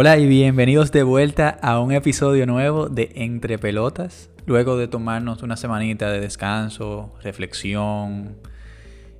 Hola y bienvenidos de vuelta a un episodio nuevo de Entre Pelotas. Luego de tomarnos una semanita de descanso, reflexión,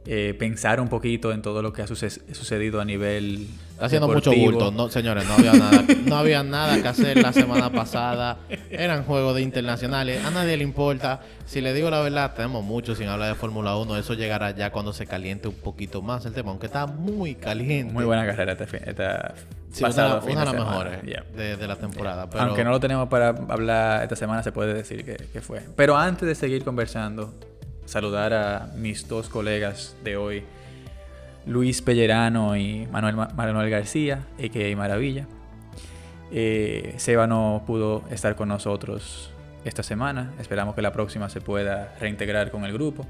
eh, pensar un poquito en todo lo que ha sucedido a nivel. Haciendo mucho bulto, no, señores, no había nada, no había nada que hacer la semana pasada. Eran juegos de internacionales, a nadie le importa. Si le digo la verdad, tenemos mucho sin hablar de Fórmula 1. Eso llegará ya cuando se caliente un poquito más el tema, aunque está muy caliente. Muy buena carrera esta, esta sí, una, de las mejores de, la temporada. Aunque no lo tenemos para hablar esta semana, se puede decir que, que fue. Pero antes de seguir conversando, saludar a mis dos colegas de hoy, Luis Pellerano y Manuel, Manuel García, a.k.a. Maravilla. Eh, Seba no pudo estar con nosotros esta semana. Esperamos que la próxima se pueda reintegrar con el grupo.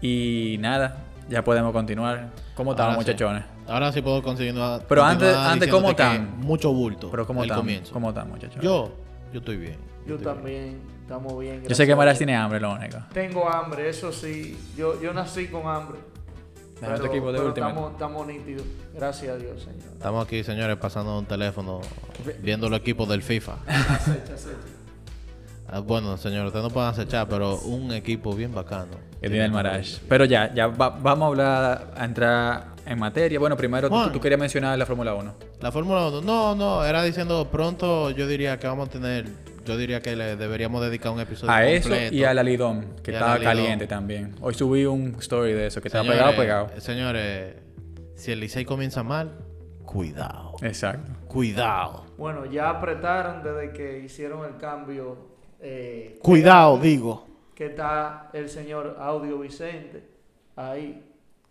Y nada, ya podemos continuar. ¿Cómo están, muchachones? Ahora sí puedo continuar. Pero antes, antes ¿cómo están? Mucho bulto. Pero ¿cómo están? ¿Cómo están, muchachones? Yo, yo estoy bien. Yo, también. Estamos bien. Yo sé que Maras tiene hambre, lo único. Tengo hambre, eso sí. Yo, yo nací con hambre. Pero, equipo de estamos, estamos nítidos. Gracias a Dios, señor. Estamos aquí, señores, pasando un teléfono, viendo los equipos del FIFA. Ah, bueno, señor, ustedes no pueden acechar, pero un equipo bien bacano. Que tiene el Marash. Pero ya, ya vamos a hablar, a entrar en materia. Bueno, primero tú, tú, querías mencionar la Fórmula 1. La Fórmula 1, no, no, era diciendo pronto yo diría que vamos a tener yo diría que le deberíamos dedicar un episodio a eso y a la Lidón, que estaba caliente también. Hoy subí un story de eso, que estaba pegado, pegado. Señores, si el Licey comienza mal, cuidado. Exacto. Cuidado. Bueno, ya apretaron desde que hicieron el cambio. Eh, cuidado, digo. Que está el señor Audio Vicente ahí.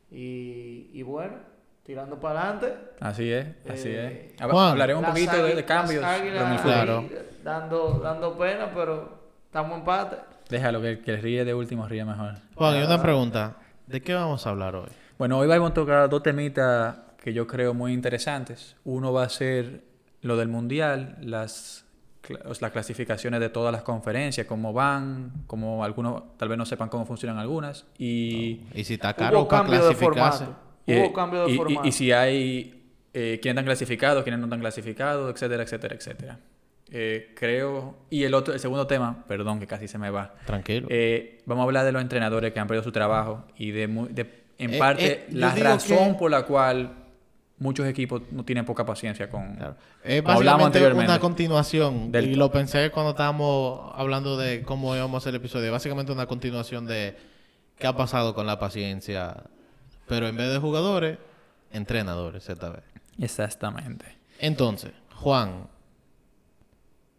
Y, y bueno, tirando para adelante. Así es, así eh, es. Hablaremos un poquito de, cambios. claro. dando, dando pena, pero estamos en empate. Déjalo, que el que ríe de último ríe mejor. Juan, y una pregunta. ¿De qué vamos a hablar hoy? Bueno, hoy vamos a tocar dos temitas que yo creo muy interesantes. Uno va a ser lo del Mundial, las, las clasificaciones de todas las conferencias, cómo van, como algunos tal vez no sepan cómo funcionan algunas. Y, y si está caro para clasificarse. Hubo eh, cambio de formato. Y, si hay eh, quiénes están clasificados, quiénes no están clasificados, etcétera, etcétera, etcétera. Eh, creo. Y el otro, el segundo tema, perdón que casi se me va. Tranquilo. Eh, vamos a hablar de los entrenadores que han perdido su trabajo y de, de en parte la razón por la cual muchos equipos no tienen poca paciencia con. Claro. Es básicamente una continuación. Y lo pensé cuando estábamos hablando de cómo íbamos a hacer el episodio. Básicamente una continuación de qué ha pasado con la paciencia pero en vez de jugadores, entrenadores esta vez. Exactamente. Entonces, Juan,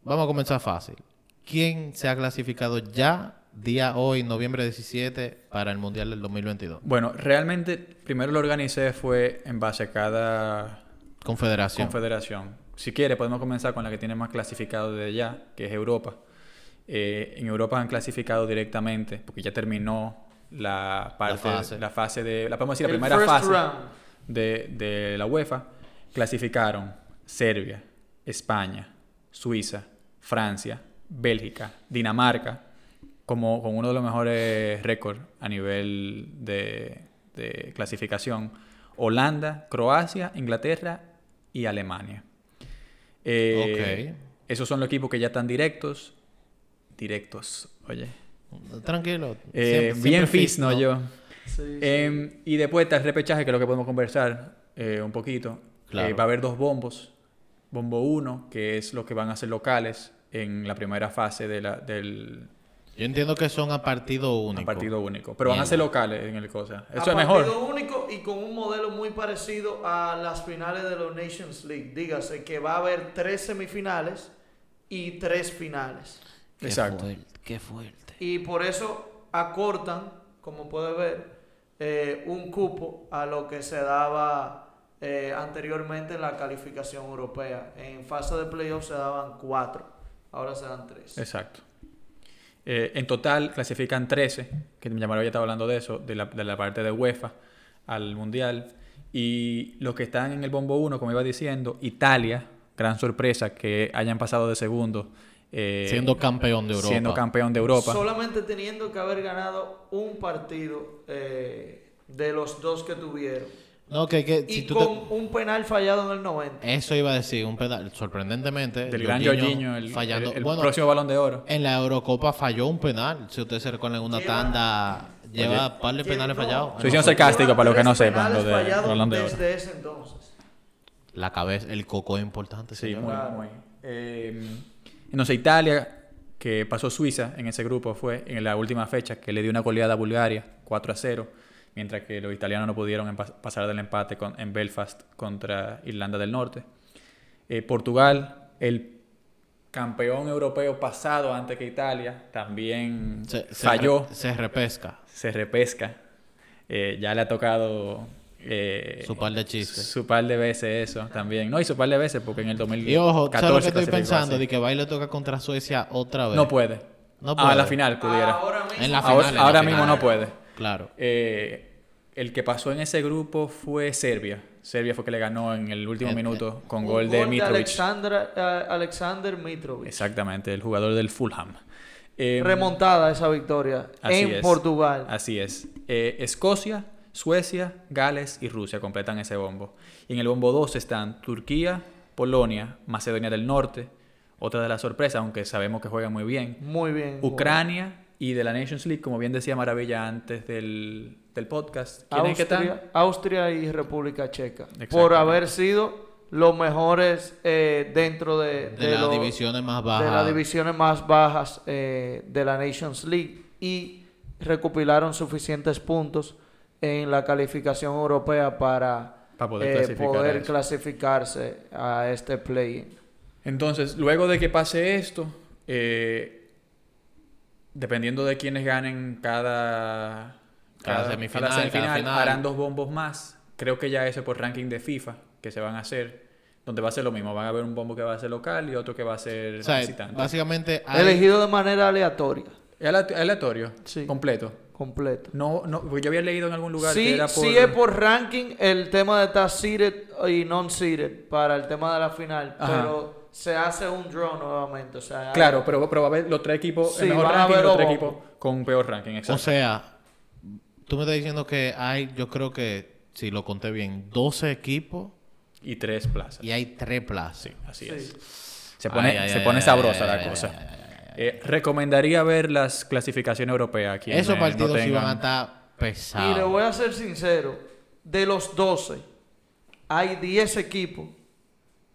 vamos a comenzar fácil. ¿Quién se ha clasificado ya día hoy, noviembre 17, para el Mundial del 2022? Bueno, realmente primero lo organicé fue en base a cada confederación. confederación. Si quiere, podemos comenzar con la que tiene más clasificado desde ya, que es Europa. Eh, en Europa han clasificado directamente, porque ya terminó la parte, la fase, de, la podemos decir, la primera fase de, de, la UEFA, clasificaron Serbia, España, Suiza, Francia, Bélgica, Dinamarca, como con uno de los mejores récords a nivel de, de clasificación, Holanda, Croacia, Inglaterra y Alemania. Eh, esos son los equipos que ya están directos. Directos, oye. Tranquilo. Eh, bien fis, ¿no? Yo. Em, y después está el repechaje, que es lo que podemos conversar eh, un poquito. Eh, va a haber dos bombos. Bombo 1, que es lo que van a ser locales en la primera fase de la, del... Yo entiendo que son a partido único. A partido único. Pero van a ser locales en el cosa. Eso es mejor. A partido único y con un modelo muy parecido a las finales de los Nations League. Dígase que va a haber tres semifinales y tres finales. Exacto. qué fuerte. Y por eso acortan, como puede ver, eh, un cupo a lo que se daba eh, anteriormente en la calificación europea. En fase de playoff se daban cuatro, ahora se dan tres. Exacto. Eh, en total clasifican 13, que mi llamaron ya estaba hablando de eso, de la, de la parte de UEFA al Mundial. Y los que están en el bombo 1, como iba diciendo, Italia, gran sorpresa que hayan pasado de segundo eh, siendo campeón de Europa. Siendo campeón de Europa. Solamente teniendo que haber ganado un partido eh, de los dos que tuvieron. No, que, que y con un penal fallado en el 90. Eso iba a decir, un penal, sorprendentemente. Del gran Jorginho, el, fallando. el, próximo balón de oro. En la Eurocopa falló un penal. Si ustedes se recuerdan, en una tanda lleva un par de penales fallados. Soy siendo sarcástico para los que no sepan lo de balón de oro. Desde ese entonces. La cabeza, el coco es importante. Sí, muy, muy. Eh, entonces Italia, que pasó Suiza en ese grupo, fue en la última fecha que le dio una goleada a Bulgaria, 4 a 0 mientras que los italianos no pudieron pasar del empate en Belfast contra Irlanda del Norte. Eh, Portugal, el campeón europeo pasado antes que Italia, también falló. Se, repesca. Se repesca. Eh, ya le ha tocado eh, su par de chistes. Su par de veces eso también. No, y su par de veces porque en el 2014... Y ojo, ¿sabes lo que estoy pensando? De que Baile toca contra Suecia otra vez. No puede. No puede. Ah, a la final pudiera. Ahora mismo, en la final, ahora, mismo no puede. Claro. Eh, el que pasó en ese grupo fue Serbia. Serbia fue que le ganó en el último minuto con gol de Mitrovic. Alexander, uh, Alexander Mitrovic. Exactamente, el jugador del Fulham. Em, Remontada esa victoria en Portugal. Así es. Eh, Escocia, Suecia, Gales y Rusia completan ese bombo. Y en el bombo 2 están Turquía, Polonia, Macedonia del Norte, otra de las sorpresas, aunque sabemos que juegan muy bien. Muy bien. Ucrania y de la Nations League, como bien decía Maravilla antes del, del podcast. Austria, Austria y República Checa. Por haber sido los mejores eh, dentro de, de, las divisiones más bajas. De las divisiones más bajas eh, de la Nations League. Y recopilaron suficientes puntos en la calificación europea para, poder, eh, clasificarse a este play. Entonces, luego de que pase esto, dependiendo de quiénes ganen cada cada, semifinal, harán dos bombos más. Creo que ya ese por ranking de FIFA que se van a hacer, donde va a ser lo mismo. Van a haber un bombo que va a ser local y otro que va a ser visitante. Básicamente. Elegido de manera aleatoria. aleatorio? Sí. Completo. Completo. No, no, yo había leído en algún lugar sí, que era por... Sí es por ranking el tema de estar seated y non-seated para el tema de la final, pero se hace un draw nuevamente. O sea, claro, pero, pero va a haber los tres equipos, el mejor ranking y los tres equipos con peor ranking. Exacto. O sea, Tú me estás diciendo que hay, yo creo que, si lo conté bien, 12 equipos. Y 3 plazas. Y hay 3 plazas. Sí, así es. Se pone, se pone sabrosa la cosa. Eh, recomendaría ver las clasificaciones europeas aquí. Esos partidos iban a estar pesados. Y le voy a ser sincero. De los 12, hay 10 equipos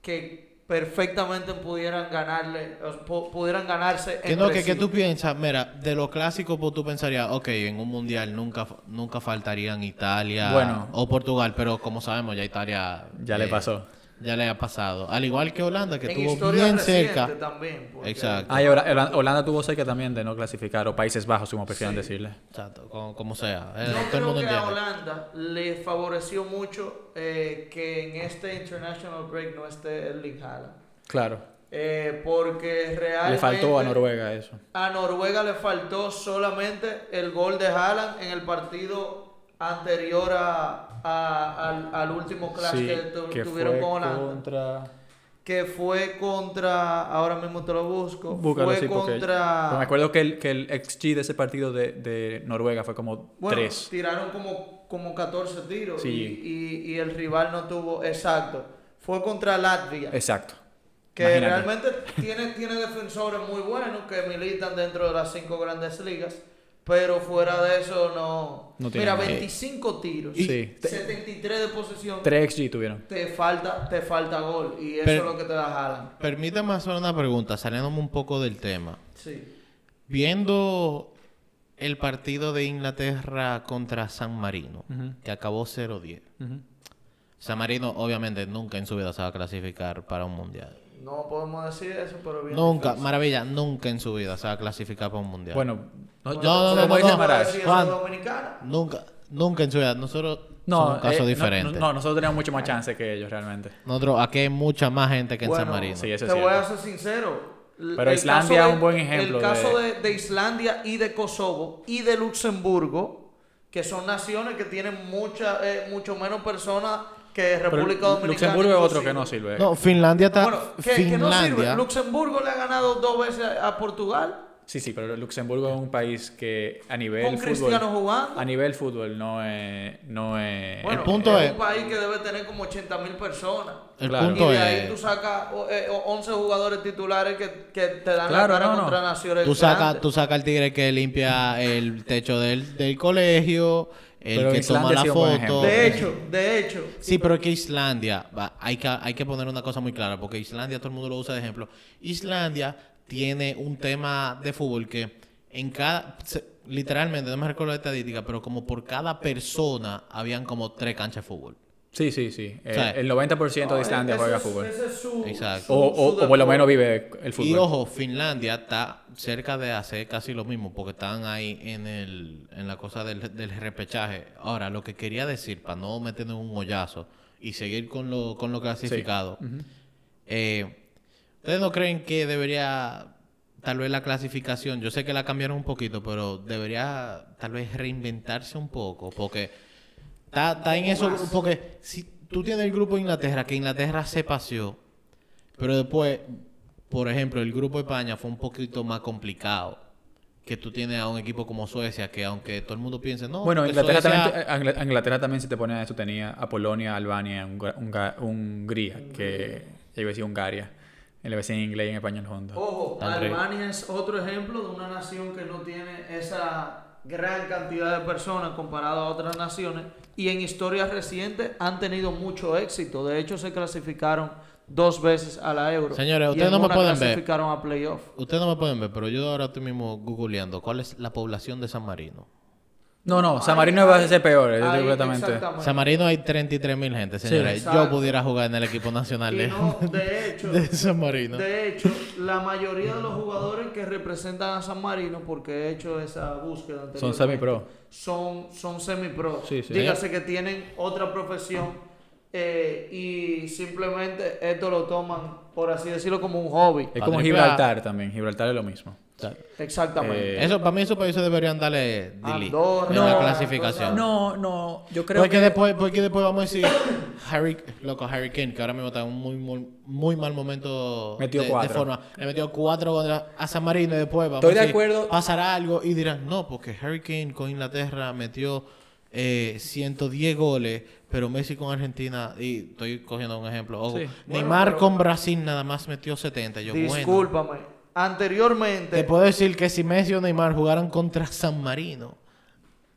que perfectamente pudieran ganarle, pudieran ganarse. Que no, que, tú piensas, mira, de lo clásico, pues tú pensarías, ok, en un mundial nunca, nunca faltarían Italia o Portugal, pero como sabemos, ya Italia. Ya le pasó ya le ha pasado. Al igual que Holanda, que tuvo bien cerca. También, Exacto. Ah, Holanda, tuvo cerca también de no clasificar, o Países Bajos, como prefieran decirle. Exacto, como, sea. Yo creo que a Holanda le favoreció mucho eh, que en este International Break no esté el Haaland. Claro. Eh, porque realmente... Le faltó a Noruega eso. A Noruega le faltó solamente el gol de Haaland en el partido anterior a, al, al, último clash que, tuvieron con Holanda. Que fue contra. Ahora mismo te lo busco. fue contra. me acuerdo que el, que el XG de ese partido de, de Noruega fue como bueno, 3. Tiraron como, como 14 tiros. Y, y, y, el rival no tuvo. Exacto. Fue contra Latvia. Exacto. Que realmente tiene, tiene defensores muy buenos que militan dentro de las cinco grandes ligas. Pero fuera de eso no. Mira, 25 tiros. Sí. 73 de posesión. 3 XG tuvieron. Te falta, te falta gol. Y eso es lo que te da jalan. Permítame hacer una pregunta, saliéndome un poco del tema. Sí. Viendo el partido de Inglaterra contra San Marino, que acabó 0-10. San Marino, obviamente, nunca en su vida se va a clasificar para un mundial. No podemos decir eso, pero bien. Nunca, maravilla, nunca en su vida se va a clasificar para un mundial. Bueno, no, no, no, no, nunca, nunca en su vida. Nosotros no, somos un caso eh, diferente. No, nosotros tenemos mucho más chance que ellos realmente. Nosotros, aquí hay mucha más gente que en San Marino. Sí, eso te voy a ser sincero. Pero Islandia es un buen ejemplo. El caso de... De, Islandia y de Kosovo y de Luxemburgo, que son naciones que tienen mucha, eh, mucho menos personas que República Dominicana. Luxemburgo es otro que no sirve. No, Finlandia está. Finlandia. Luxemburgo le ha ganado dos veces a Portugal. Sí, sí, pero Luxemburgo es un país que a nivel Con Cristiano jugando. A nivel fútbol no es... No es bueno, el punto es, es, un país que debe tener como 80 mil personas. El punto y de ahí tú sacas 11 eh, jugadores titulares que, que te dan la cara contra naciones Tú sacas tú saca el tigre que limpia el techo del, del colegio el que toma la foto. De hecho, de hecho. Sí, pero es que Islandia, hay, que, hay que poner una cosa muy clara, porque Islandia todo el mundo lo usa de ejemplo. Islandia tiene un tema de fútbol que en cada, literalmente, no me recuerdo la estadística, pero como por cada persona habían como tres canchas de fútbol. Sí, sí, sí. Eh, el 90% de Islandia juega fútbol. Exacto. o, o, por lo menos vive el fútbol. Y ojo, Finlandia está cerca de hacer casi lo mismo, porque están ahí en, el, en la cosa del, repechaje. Ahora, lo que quería decir, para no meternos un hoyazo y seguir con lo, con lo clasificado, eh, ¿ustedes no creen que debería, tal vez la clasificación, yo sé que la cambiaron un poquito, pero debería tal vez reinventarse un poco? Porque Está, en eso, porque si tú tienes el grupo de Inglaterra, que Inglaterra se paseó, pero después, por ejemplo, el grupo de España fue un poquito más complicado. Que tú tienes a un equipo como Suecia, que aunque todo el mundo piense, no. Bueno, Inglaterra, también, Inglaterra también se te pone a eso. Tenía a Polonia, Albania, Hungría, que ya iba a decir Hungaria. En la en inglés y en español juntos. Ojo, Albania es otro ejemplo de una nación que no tiene esa gran cantidad de personas comparado a otras naciones y en historias recientes han tenido mucho éxito. De hecho, se clasificaron dos veces a la Euro. Señores, ustedes no me pueden ver. a playoff. Ustedes no me pueden ver, pero yo ahora estoy mismo googleando cuál es la población de San Marino. No, no, San Marino va a ser peor, completamente. San Marino hay 33 mil gente, señores. yo pudiera jugar en el equipo nacional de, de, hecho, de San Marino. De hecho, la mayoría de los jugadores que representan a San Marino, porque he hecho esa búsqueda Son semi-pro. Son, son semi-pro. Dígase que tienen otra profesión eh, y simplemente esto lo toman, por así decirlo, como un hobby. Es como Gibraltar también. Gibraltar es lo mismo. Exactamente. Eh, eso, para mí esos países deberían darle delete en la clasificación. No, no, yo creo porque que... Después, porque después vamos a decir Harry, loco, Harry Kane, que ahora mismo está en un muy, muy, muy mal momento metió de, cuatro. forma. Le metió cuatro contra a San Marino y después vamos Estoy a de acuerdo. pasará algo y dirán, no, porque Harry Kane con Inglaterra metió eh, 110 goles, pero Messi con Argentina, y estoy cogiendo un ejemplo, Neymar con Brasil nada más metió 70. Yo, Discúlpame anteriormente. Te puedo decir que si Messi o Neymar jugaran contra San Marino,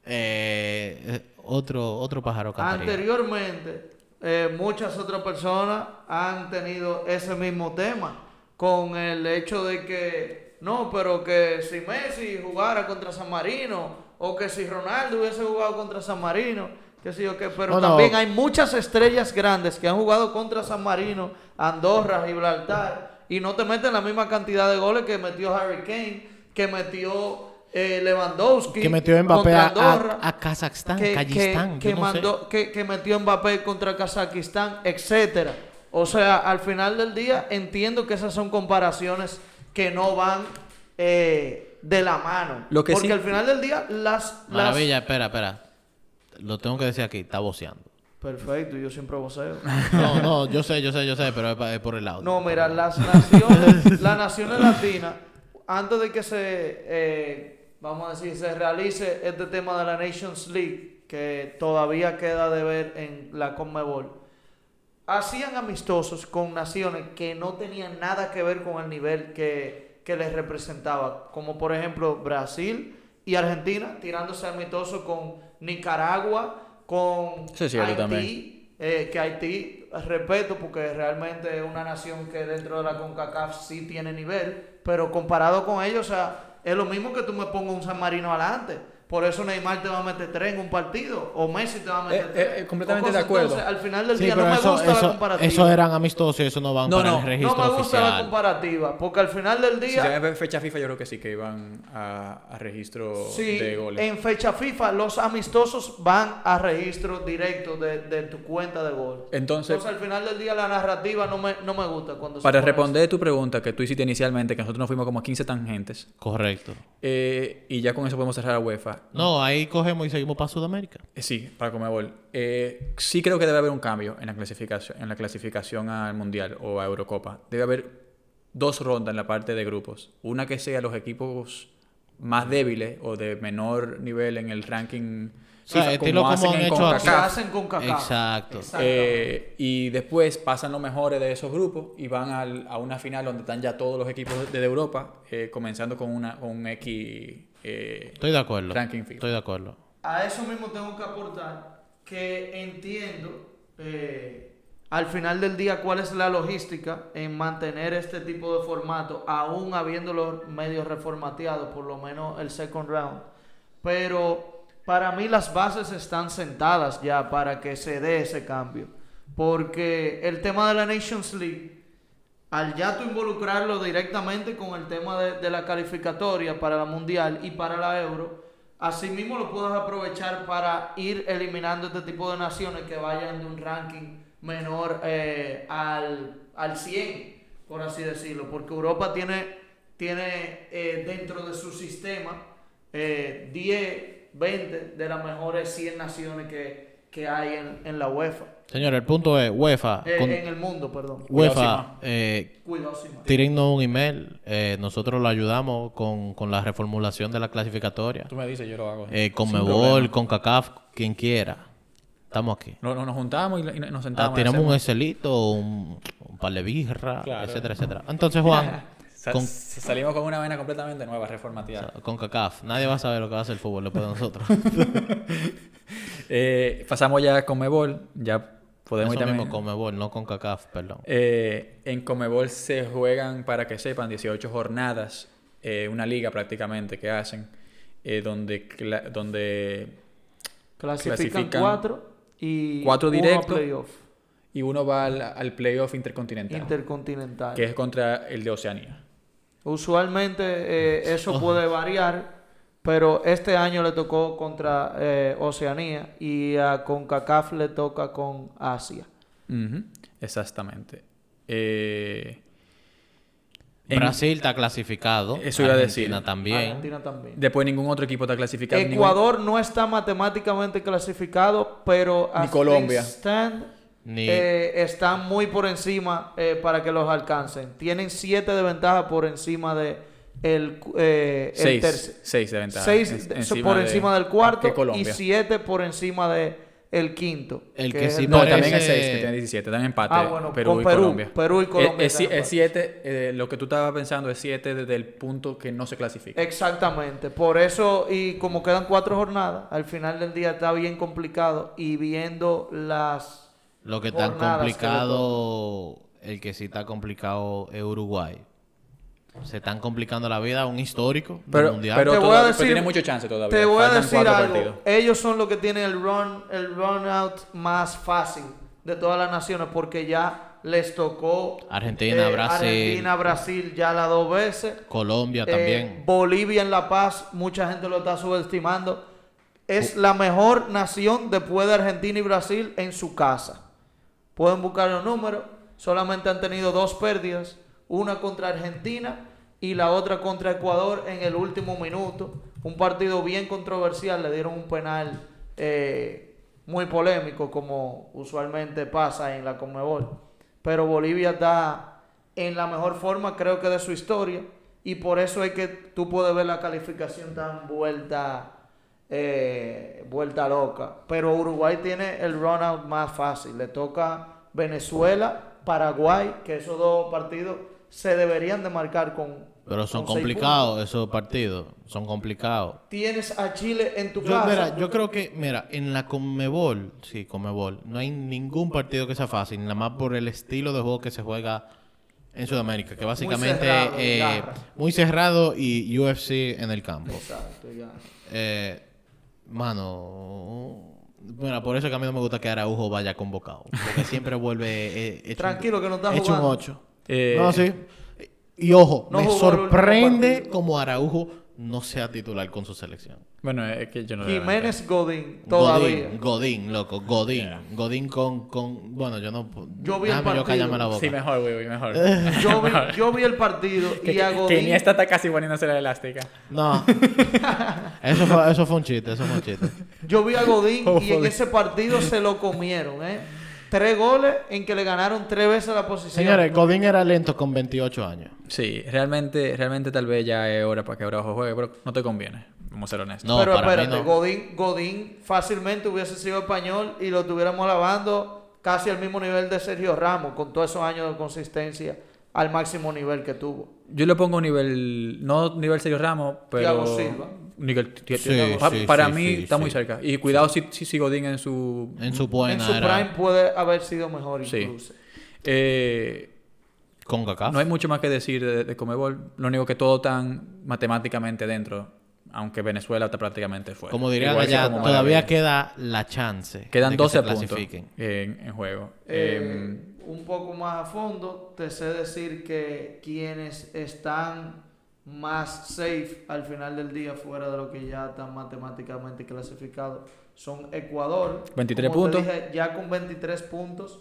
eh, otro, otro pájaro cantaría. Anteriormente, eh, muchas otras personas han tenido ese mismo tema con el hecho de que no, pero que si Messi jugara contra San Marino o que si Ronaldo hubiese jugado contra San Marino, que yo qué, pero también hay muchas estrellas grandes que han jugado contra San Marino, Andorra, Gibraltar y no te meten la misma cantidad de goles que metió Harry Kane, que metió eh, Lewandowski. Que metió Mbappé a, a, Kazajstán, que, que, que, metió Mbappé contra Kazajistán, etcétera. O sea, al final del día entiendo que esas son comparaciones que no van eh, de la mano. Lo que porque al final del día las... Maravilla, espera, espera. Lo tengo que decir aquí, está boceando. Perfecto, yo siempre voceo. No, no, yo sé, yo sé, yo sé, pero es, por el lado. No, mira, las naciones, las naciones latinas, antes de que se, eh, vamos a decir, se realice este tema de la Nations League, que todavía queda de ver en la Conmebol, hacían amistosos con naciones que no tenían nada que ver con el nivel que, que les representaba, como por ejemplo Brasil y Argentina, tirándose amistosos con Nicaragua, con Haití, eh, que Haití, respeto, porque realmente es una nación que dentro de la CONCACAF sí tiene nivel, pero comparado con ellos, o sea, es lo mismo que tú me pongas un San Marino adelante. Por eso Neymar te va a meter tres en un partido. O Messi te va a meter eh, tres. Eh, completamente de acuerdo. Entonces, al final del día no me gusta la comparativa. Eso eran amistosos y eso no van para el registro No me gusta la comparativa. Porque al final del día... Si se fecha FIFA, yo creo que sí que iban a, a registro de goles. en fecha FIFA los amistosos van a registro directo de, de tu cuenta de gol. Entonces, al final del día la narrativa no me, no me gusta. cuando Para responder tu pregunta que tú hiciste inicialmente, que nosotros nos fuimos como 15 tangentes. Correcto. Eh, y ya con eso podemos cerrar a UEFA. No, ahí cogemos y seguimos para Sudamérica. Eh, sí, para Comebol. Eh, sí creo que debe haber un cambio en la clasificación, en la clasificación al Mundial o a Eurocopa. Debe haber dos rondas en la parte de grupos. Una que sea los equipos más débiles o de menor nivel en el ranking. O sea, estilo como, hacen, hecho hacen con Exacto. Eh, y después pasan los mejores de esos grupos y van al, a una final donde están ya todos los equipos de, Europa, eh, comenzando con, una, con un X eh, Estoy de acuerdo. ranking Estoy de acuerdo. A eso mismo tengo que aportar que entiendo al final del día cuál es la logística en mantener este tipo de formato, aún habiéndolo medio reformateado, por lo menos el second round. Pero para mí las bases están sentadas ya para que se dé ese cambio. Porque el tema de la Nations League, al ya tú involucrarlo directamente con el tema de, la calificatoria para la Mundial y para la Euro, asimismo lo puedes aprovechar para ir eliminando este tipo de naciones que vayan de un ranking menor eh, al, al 100, por así decirlo, porque Europa tiene, tiene eh, dentro de su sistema 10, eh, 20 de las mejores 100 naciones que, que hay en, en, la UEFA. Señor, el punto es UEFA. en el mundo, perdón. UEFA, tírennos un email. nosotros lo ayudamos con, con, la reformulación de la clasificatoria. Tú me dices, yo lo hago. con Mebol, con CACAF, quien quiera. Estamos aquí. No, nos juntamos y, nos sentamos. Ah, tiramos un Excelito, un, un par de birra, etcétera, etcétera. Entonces, Juan. Salimos con una vena completamente nueva, reformateada. con CACAF. Nadie va a saber lo que va a hacer el fútbol después de nosotros. eh, pasamos ya a Comebol. Ya podemos Eso también. mismo, Comebol, no con CACAF, perdón. Eh, en Comebol se juegan, para que sepan, 18 jornadas. Eh, una liga prácticamente que hacen. Eh, donde, donde clasifican, cuatro y cuatro directos y uno va al, playoff intercontinental. Intercontinental. Que es contra el de Oceanía. Usualmente eh, eso puede variar, pero este año le tocó contra eh, Oceanía y a CONCACAF le toca con Asia. Exactamente. Eh, Brasil está clasificado. Eso iba a decir. También. Argentina también. Después ningún otro equipo está clasificado. Ecuador no está matemáticamente clasificado, pero ni Colombia. Eh, están muy por encima eh, para que los alcancen. Tienen siete de ventaja por encima de el, eh, seis, de ventaja. Seis por encima del cuarto y siete por encima de el quinto. El que, sí No, también es 6, que tiene 17. Están en empate. Ah, bueno, Perú, y Colombia. Perú y Colombia. Es 7, eh, lo que tú estabas pensando es 7 desde el punto que no se clasifica. Exactamente. Por eso, y como quedan cuatro jornadas, al final del día está bien complicado. Y viendo las. Lo que está complicado, el que sí está complicado es Uruguay se están complicando la vida un histórico pero, mundial. Pero, te voy a decir, tiene mucho chance todavía. Te voy a decir algo. Ellos son los que tienen el run, el run out más fácil de todas las naciones porque ya les tocó Argentina, eh, Brasil. Argentina, Brasil ya las dos veces. Colombia eh, también. Bolivia en La Paz, mucha gente lo está subestimando. Es la mejor nación después de Argentina y Brasil en su casa. Pueden buscar los números. Solamente han tenido dos pérdidas una contra Argentina y la otra contra Ecuador en el último minuto. Un partido bien controversial, le dieron un penal eh, muy polémico como usualmente pasa en la Conmebol. Pero Bolivia está en la mejor forma creo que de su historia y por eso es que tú puedes ver la calificación tan vuelta eh, vuelta loca. Pero Uruguay tiene el run out más fácil. Le toca Venezuela, Paraguay, que esos dos partidos se deberían de marcar con. Pero son complicados esos partidos, son complicados. Tienes a Chile en tu yo, casa. yo creo que, mira, en la Conmebol, sí, Conmebol, no hay ningún partido que sea fácil, nada más por el estilo de juego que se juega en Sudamérica, que básicamente eh, muy cerrado, y UFC en el campo. Exacto, ya. Eh, mano, bueno, por eso que a mí no me gusta que Araujo vaya convocado. Porque siempre vuelve eh, Tranquilo, que no está hecho un 8. Eh, no, sí. Y ojo, me sorprende como Araujo no sea titular con su selección. Bueno, es que yo no Jiménez Godín, todavía. Godín, Godín, loco, Godín. Godín con, con. Bueno, yo no. Yo vi el partido. la boca. Sí, mejor, güey, mejor. yo, vi, yo vi el partido y a Godín. Que ni esta está casi poniéndose la elástica. No. eso, fue, eso fue un chiste, eso fue un chiste. Yo vi a Godín y en ese partido se lo comieron, ¿eh? Tres goles en que le ganaron tres veces la posición. Señores, Godín era lento con 28 años. Sí, realmente, realmente tal vez ya es hora para que Araujo juegue, pero no te conviene. Vamos a ser honestos. No, pero espérate, Godín, Godín fácilmente hubiese sido español y lo tuviéramos lavando casi al mismo nivel de Sergio Ramos, con todos esos años de consistencia al máximo nivel que tuvo. Yo le pongo un nivel, no nivel Sergio Ramos, pero... Silva. Nivel, para mí está muy cerca. Y cuidado si, si, Godín en su... En su buena En su prime puede haber sido mejor incluso. Eh, Con Kaká. No hay mucho más que decir de, de Comebol. Lo único que todo tan matemáticamente dentro aunque Venezuela está prácticamente fuera. Como dirían allá, todavía queda la chance. Quedan de 12 puntos en, en, juego. Eh, em, un poco más a fondo, te sé decir que quienes están más safe al final del día, fuera de lo que ya están matemáticamente clasificados, son Ecuador. 23 puntos. ya con 23 puntos.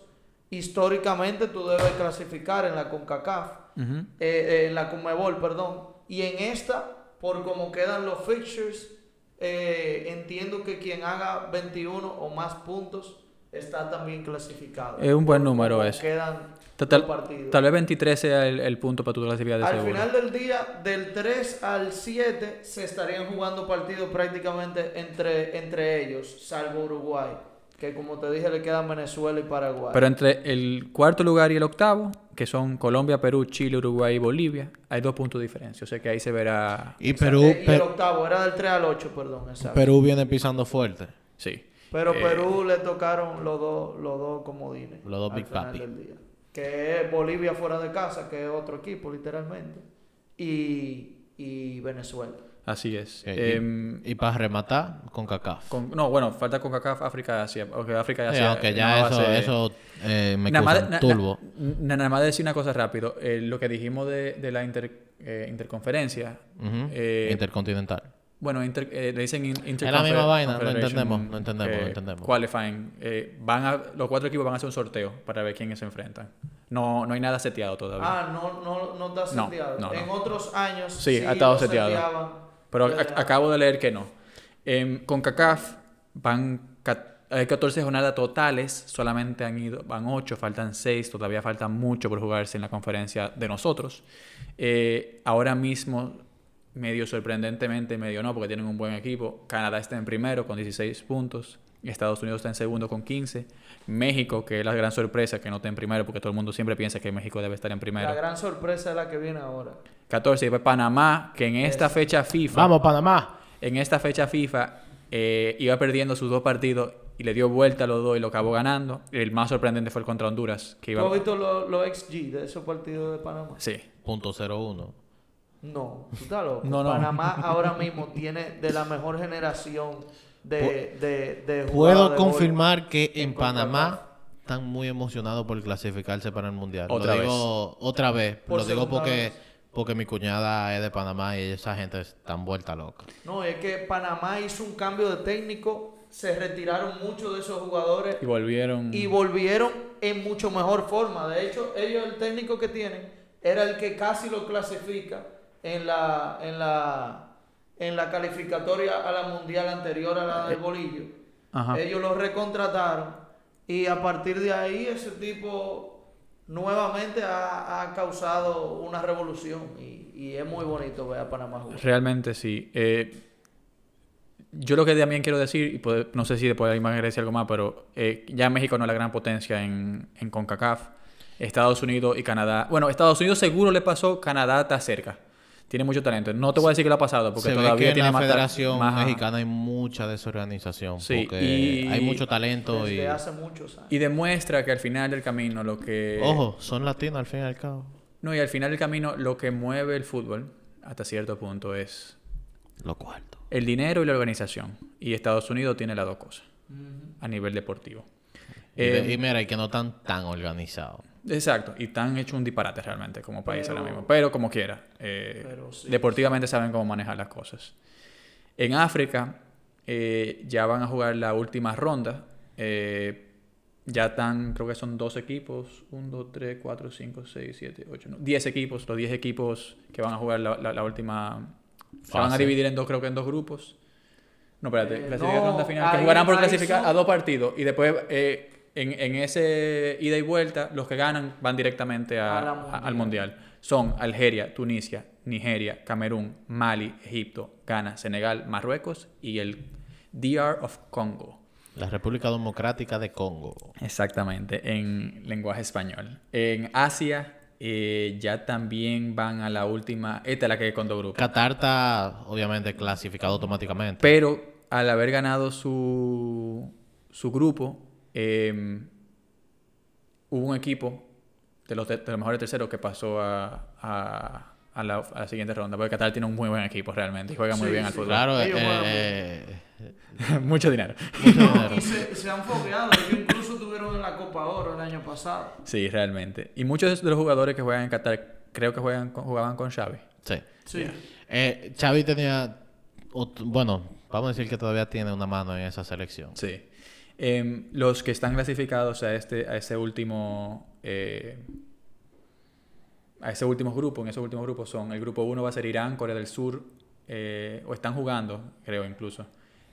Históricamente tú debes clasificar en la CONCACAF, eh, eh, en la CONMEBOL, perdón. Y en esta, por cómo quedan los fixtures, eh, entiendo que quien haga 21 o más puntos está también clasificado. Es un buen número eso. Quedan tal, tal, vez 23 sea el, punto para tu clasificar de Al final del día, del 3 al 7, se estarían jugando partidos prácticamente entre, entre ellos, salvo Uruguay. Que como te dije, le quedan Venezuela y Paraguay. Pero entre el cuarto lugar y el octavo, que son Colombia, Perú, Chile, Uruguay y Bolivia, hay dos puntos de diferencia. O sea que ahí se verá. Y Perú. y el octavo era del 3 al 8, perdón. Perú viene pisando fuerte. Sí. Pero eh, Perú le tocaron los dos, los dos comodines. Los dos Big Papi. Que es Bolivia fuera de casa, que es otro equipo, literalmente. Y, y Venezuela. Así es. Eh, em, y, para rematar, con CACAF. no, bueno, falta con CACAF, África y Asia. Porque África y Asia. aunque ya eso, eso eh, me nada turbo. Nada más decir una cosa rápido. lo que dijimos de, de la inter, interconferencia. Intercontinental. Bueno, le dicen Es la misma vaina, no entendemos, no entendemos, no entendemos. Qualifying. van a, los cuatro equipos van a hacer un sorteo para ver quiénes se enfrentan. No, no hay nada seteado todavía. Ah, no, no, no está seteado. en otros años sí, ha estado seteado. Pero acabo de leer que no. con CACAF van hay 14 jornadas totales, solamente han ido, van 8, faltan 6, todavía falta mucho por jugarse en la conferencia de nosotros. Eh, ahora mismo medio sorprendentemente, medio no, porque tienen un buen equipo. Canadá está en primero con 16 puntos. Estados Unidos está en segundo con 15. México, que es la gran sorpresa, que no está en primero, porque todo el mundo siempre piensa que México debe estar en primero. La gran sorpresa es la que viene ahora. 14. Y después Panamá, que en esta fecha FIFA. Vamos, Panamá. En esta fecha FIFA eh, iba perdiendo sus dos partidos y le dio vuelta a los dos y lo acabó ganando. El más sorprendente fue el contra Honduras. Que iba... has visto los XG de esos partidos de Panamá? Sí. Punto 01. No, tú estás loco. Panamá ahora mismo tiene de la mejor generación de, de, de Puedo confirmar que en, Panamá están muy emocionados por clasificarse para el Mundial. Otra lo digo vez. otra vez. lo digo porque, porque mi cuñada es de Panamá y esa gente está vuelta loca. No, es que Panamá hizo un cambio de técnico, se retiraron muchos de esos jugadores. Y volvieron. Y volvieron en mucho mejor forma. De hecho, ellos, el técnico que tienen, era el que casi lo clasifica en la, en la, en la calificatoria a la mundial anterior a la del bolillo. Ellos lo recontrataron y a partir de ahí ese tipo nuevamente ha, causado una revolución y, es muy bonito ver a Panamá jugar. Realmente sí. Eh, yo lo que también quiero decir, y no sé si después hay más decir algo más, pero eh, ya México no es la gran potencia en, en CONCACAF. Estados Unidos y Canadá. Bueno, Estados Unidos seguro le pasó, Canadá está cerca tiene mucho talento. No te voy a decir que lo ha pasado, porque todavía tiene en la Federación Mexicana hay mucha desorganización. Sí, y hay mucho talento. y... hace muchos años. Y demuestra que al final del camino lo que... Ojo, son latinos al fin y al cabo. No, y al final del camino lo que mueve el fútbol, hasta cierto punto, es... Lo cuarto. El dinero y la organización. Y Estados Unidos tiene las dos cosas, a nivel deportivo. Y, eh, mira, y que no están tan organizados. Exacto, y están hecho un disparate realmente como país ahora mismo. Pero como quiera, eh, deportivamente saben cómo manejar las cosas. En África eh, ya van a jugar la última ronda. Eh, ya están, creo que son dos equipos. 1, 2, 3, 4, 5, 6, 7, 8, 10 equipos. Los 10 equipos que van a jugar la, última... Se van a dividir en dos, creo que en dos grupos. No, espérate. la ronda final. que jugarán por clasificar a dos partidos. Y después en, en, ese ida y vuelta, los que ganan van directamente al mundial. Son Algeria, Tunisia, Nigeria, Camerún, Mali, Egipto, Ghana, Senegal, Marruecos y el DR of Congo. La República Democrática de Congo. Exactamente, en lenguaje español. En Asia eh, ya también van a la última. Esta es la que con dos grupos. Qatar está obviamente clasificado automáticamente. Pero al haber ganado su, su grupo, em, hubo un equipo de los, de, los mejores terceros que pasó a, a, a, la, a, la, siguiente ronda. Porque Qatar tiene un muy buen equipo realmente y juega muy bien al fútbol. Claro, eh, Mucho dinero. y se, han fogueado. Ellos incluso tuvieron la Copa Oro el año pasado. Sí, realmente. Y muchos de los jugadores que juegan en Qatar creo que juegan jugaban con Xavi. Sí. sí. Eh, Xavi tenía... Bueno, vamos a decir que todavía tiene una mano en esa selección. Sí. Em, los que están clasificados a este a ese último eh, a ese último grupo en esos últimos grupos son el grupo 1 va a ser Irán Corea del Sur eh, o están jugando creo incluso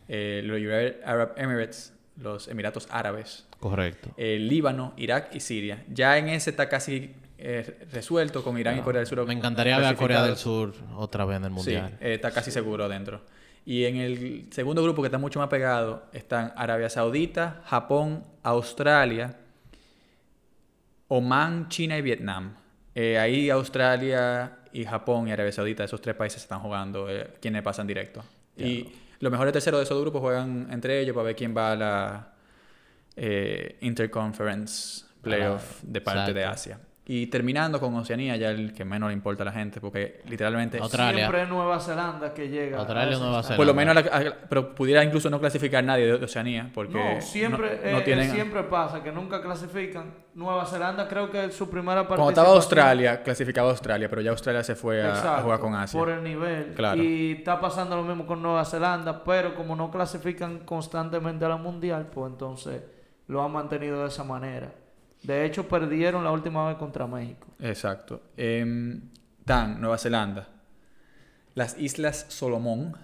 eh, los Arab Emirates, los Emiratos Árabes. Correcto. Líbano, Irak y Siria. Ya en ese está casi eh, resuelto con Irán y Corea del Sur. Me encantaría ver a Corea del Sur otra vez en el Mundial. Sí, eh, está casi seguro dentro. Y en el segundo grupo, que está mucho más pegado, están Arabia Saudita, Japón, Australia, Oman, China y Vietnam. ahí Australia y Japón y Arabia Saudita, esos tres países están jugando, quienes pasan directo. Y los mejores terceros de esos grupos juegan entre ellos para ver quién va a la eh, Interconference Playoff de parte de Asia. Y terminando con Oceanía, ya el que menos le importa a la gente, porque literalmente... Australia. Siempre es Nueva Zelanda que llega. Australia Nueva Zelanda. Por lo menos, pero pudiera incluso no clasificar nadie de Oceanía, porque... No, siempre, eh, siempre pasa que nunca clasifican. Nueva Zelanda creo que es su primera participación... Cuando estaba Australia, clasificaba Australia, pero ya Australia se fue a, jugar con Asia. por el nivel. Claro. Y está pasando lo mismo con Nueva Zelanda, pero como no clasifican constantemente a la Mundial, pues entonces lo han mantenido de esa manera. De hecho, perdieron la última vez contra México. Exacto. Eh, Dan, Nueva Zelanda. Las Islas Solomón,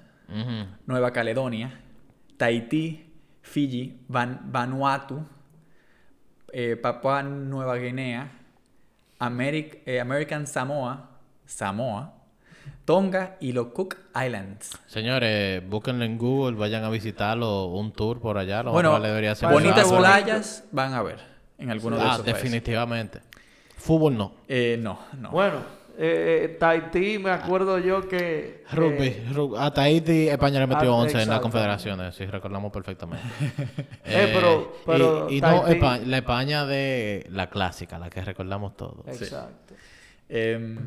Nueva Caledonia, Tahití, Fiji, Vanuatu, eh, Papua Nueva Guinea, eh, American Samoa, Samoa, Tonga y los Cook Islands. Señores, búsquenlo en Google, vayan a visitarlo, un tour por allá. Lo bueno, bonitas playas van a ver en algunos de ah, esos definitivamente. Fútbol no. Eh, no, no. Bueno, eh, eh Tahití, me acuerdo yo que... Rugby. a Tahití España le metió 11 en las confederaciones, si recordamos perfectamente. eh, pero, pero y, no España, la España de la clásica, la que recordamos todos. Exacto. Em,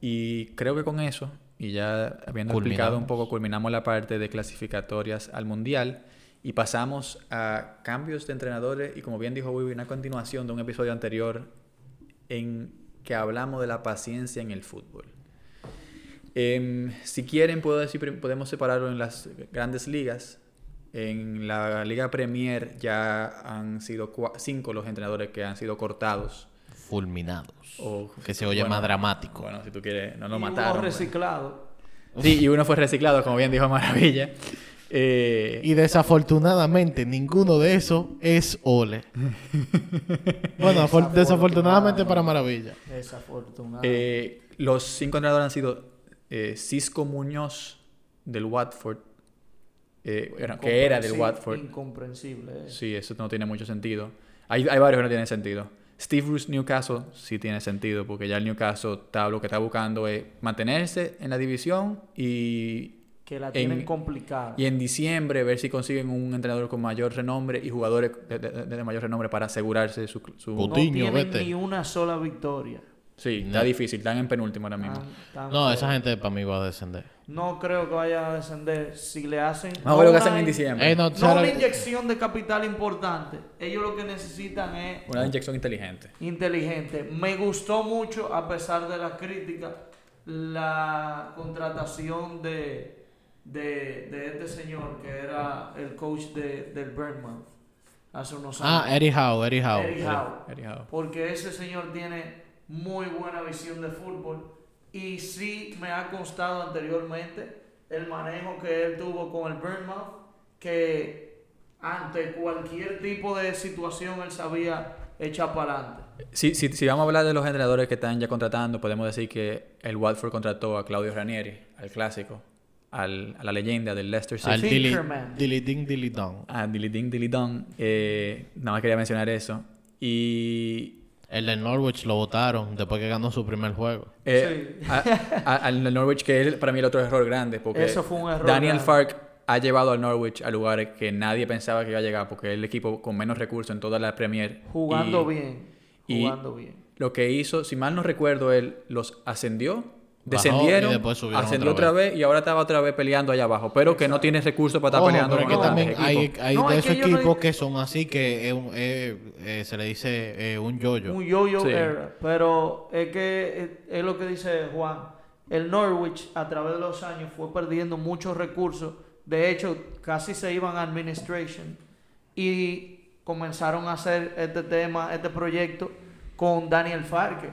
y creo que con eso, y ya habiendo explicado un poco, culminamos la parte de clasificatorias al Mundial. Y pasamos a cambios de entrenadores y como bien dijo Wibi, una continuación de un episodio anterior en que hablamos de la paciencia en el fútbol. Em, si quieren, puedo decir, podemos separarlo en las grandes ligas. En la Liga Premier ya han sido cinco los entrenadores que han sido cortados. Fulminados. O, que se oye más dramático. Bueno, si tú quieres, no lo y mataron. Uno reciclado. Sí, y uno fue reciclado, como bien dijo Maravilla. Eh, y desafortunadamente ninguno de esos es Ole. bueno, desafortunadamente para Maravilla. Eh, los cinco entrenadores han sido eh, Cisco Muñoz del Watford, que era del Watford. Incomprensible. Sí, eso no tiene mucho sentido. Hay, hay varios que no tienen sentido. Steve Bruce Newcastle sí tiene sentido, porque ya el Newcastle está, lo que está buscando es mantenerse en la división y que la tienen complicada. Y en diciembre ver si consiguen un entrenador con mayor renombre y jugadores de, mayor renombre para asegurarse su... su... no tienen ni una sola victoria. Sí, está difícil, están en penúltimo ahora mismo. no, esa gente para mí va a descender. No creo que vayan a descender si le hacen... No, no lo que hacen en diciembre. Eh, no, una inyección de capital importante. Ellos lo que necesitan es... Una inyección inteligente. Inteligente. Me gustó mucho, a pesar de la crítica, la contratación de de, de este señor que era el coach de, del Burnmouth hace unos ah, años. Ah, Eddie Howe, Eddie Howe. Eddie Howe. Porque ese señor tiene muy buena visión de fútbol y sí me ha constado anteriormente el manejo que él tuvo con el Burnmouth que ante cualquier tipo de situación él sabía echar para adelante. Si, si, si, vamos a hablar de los entrenadores que están ya contratando, podemos decir que el Watford contrató a Claudio Ranieri, al clásico, al, a la leyenda del Leicester City. Al Dilly Ding Dilly Dong. A Dilly Ding Dilly Dong. Eh, nada más quería mencionar eso. Y el del Norwich lo votaron después que ganó su primer juego. Eh, al Norwich, que es para mí el otro error grande. Porque Eso fue un error. Daniel Fark ha llevado al Norwich a lugares que nadie pensaba que iba a llegar porque es el equipo con menos recursos en toda la Premier. Jugando bien. Jugando bien. Lo que hizo, si mal no recuerdo, él los ascendió descendieron, ascendió otra vez. y ahora estaba otra vez peleando allá abajo. Pero que no tiene recursos para estar peleando pero que también hay, hay de esos equipos que son así que eh, se le dice eh, un yoyo. Un yoyo Pero es que es, lo que dice Juan. El Norwich a través de los años fue perdiendo muchos recursos. De hecho, casi se iban a administration. Y comenzaron a hacer este tema, este proyecto con Daniel Farke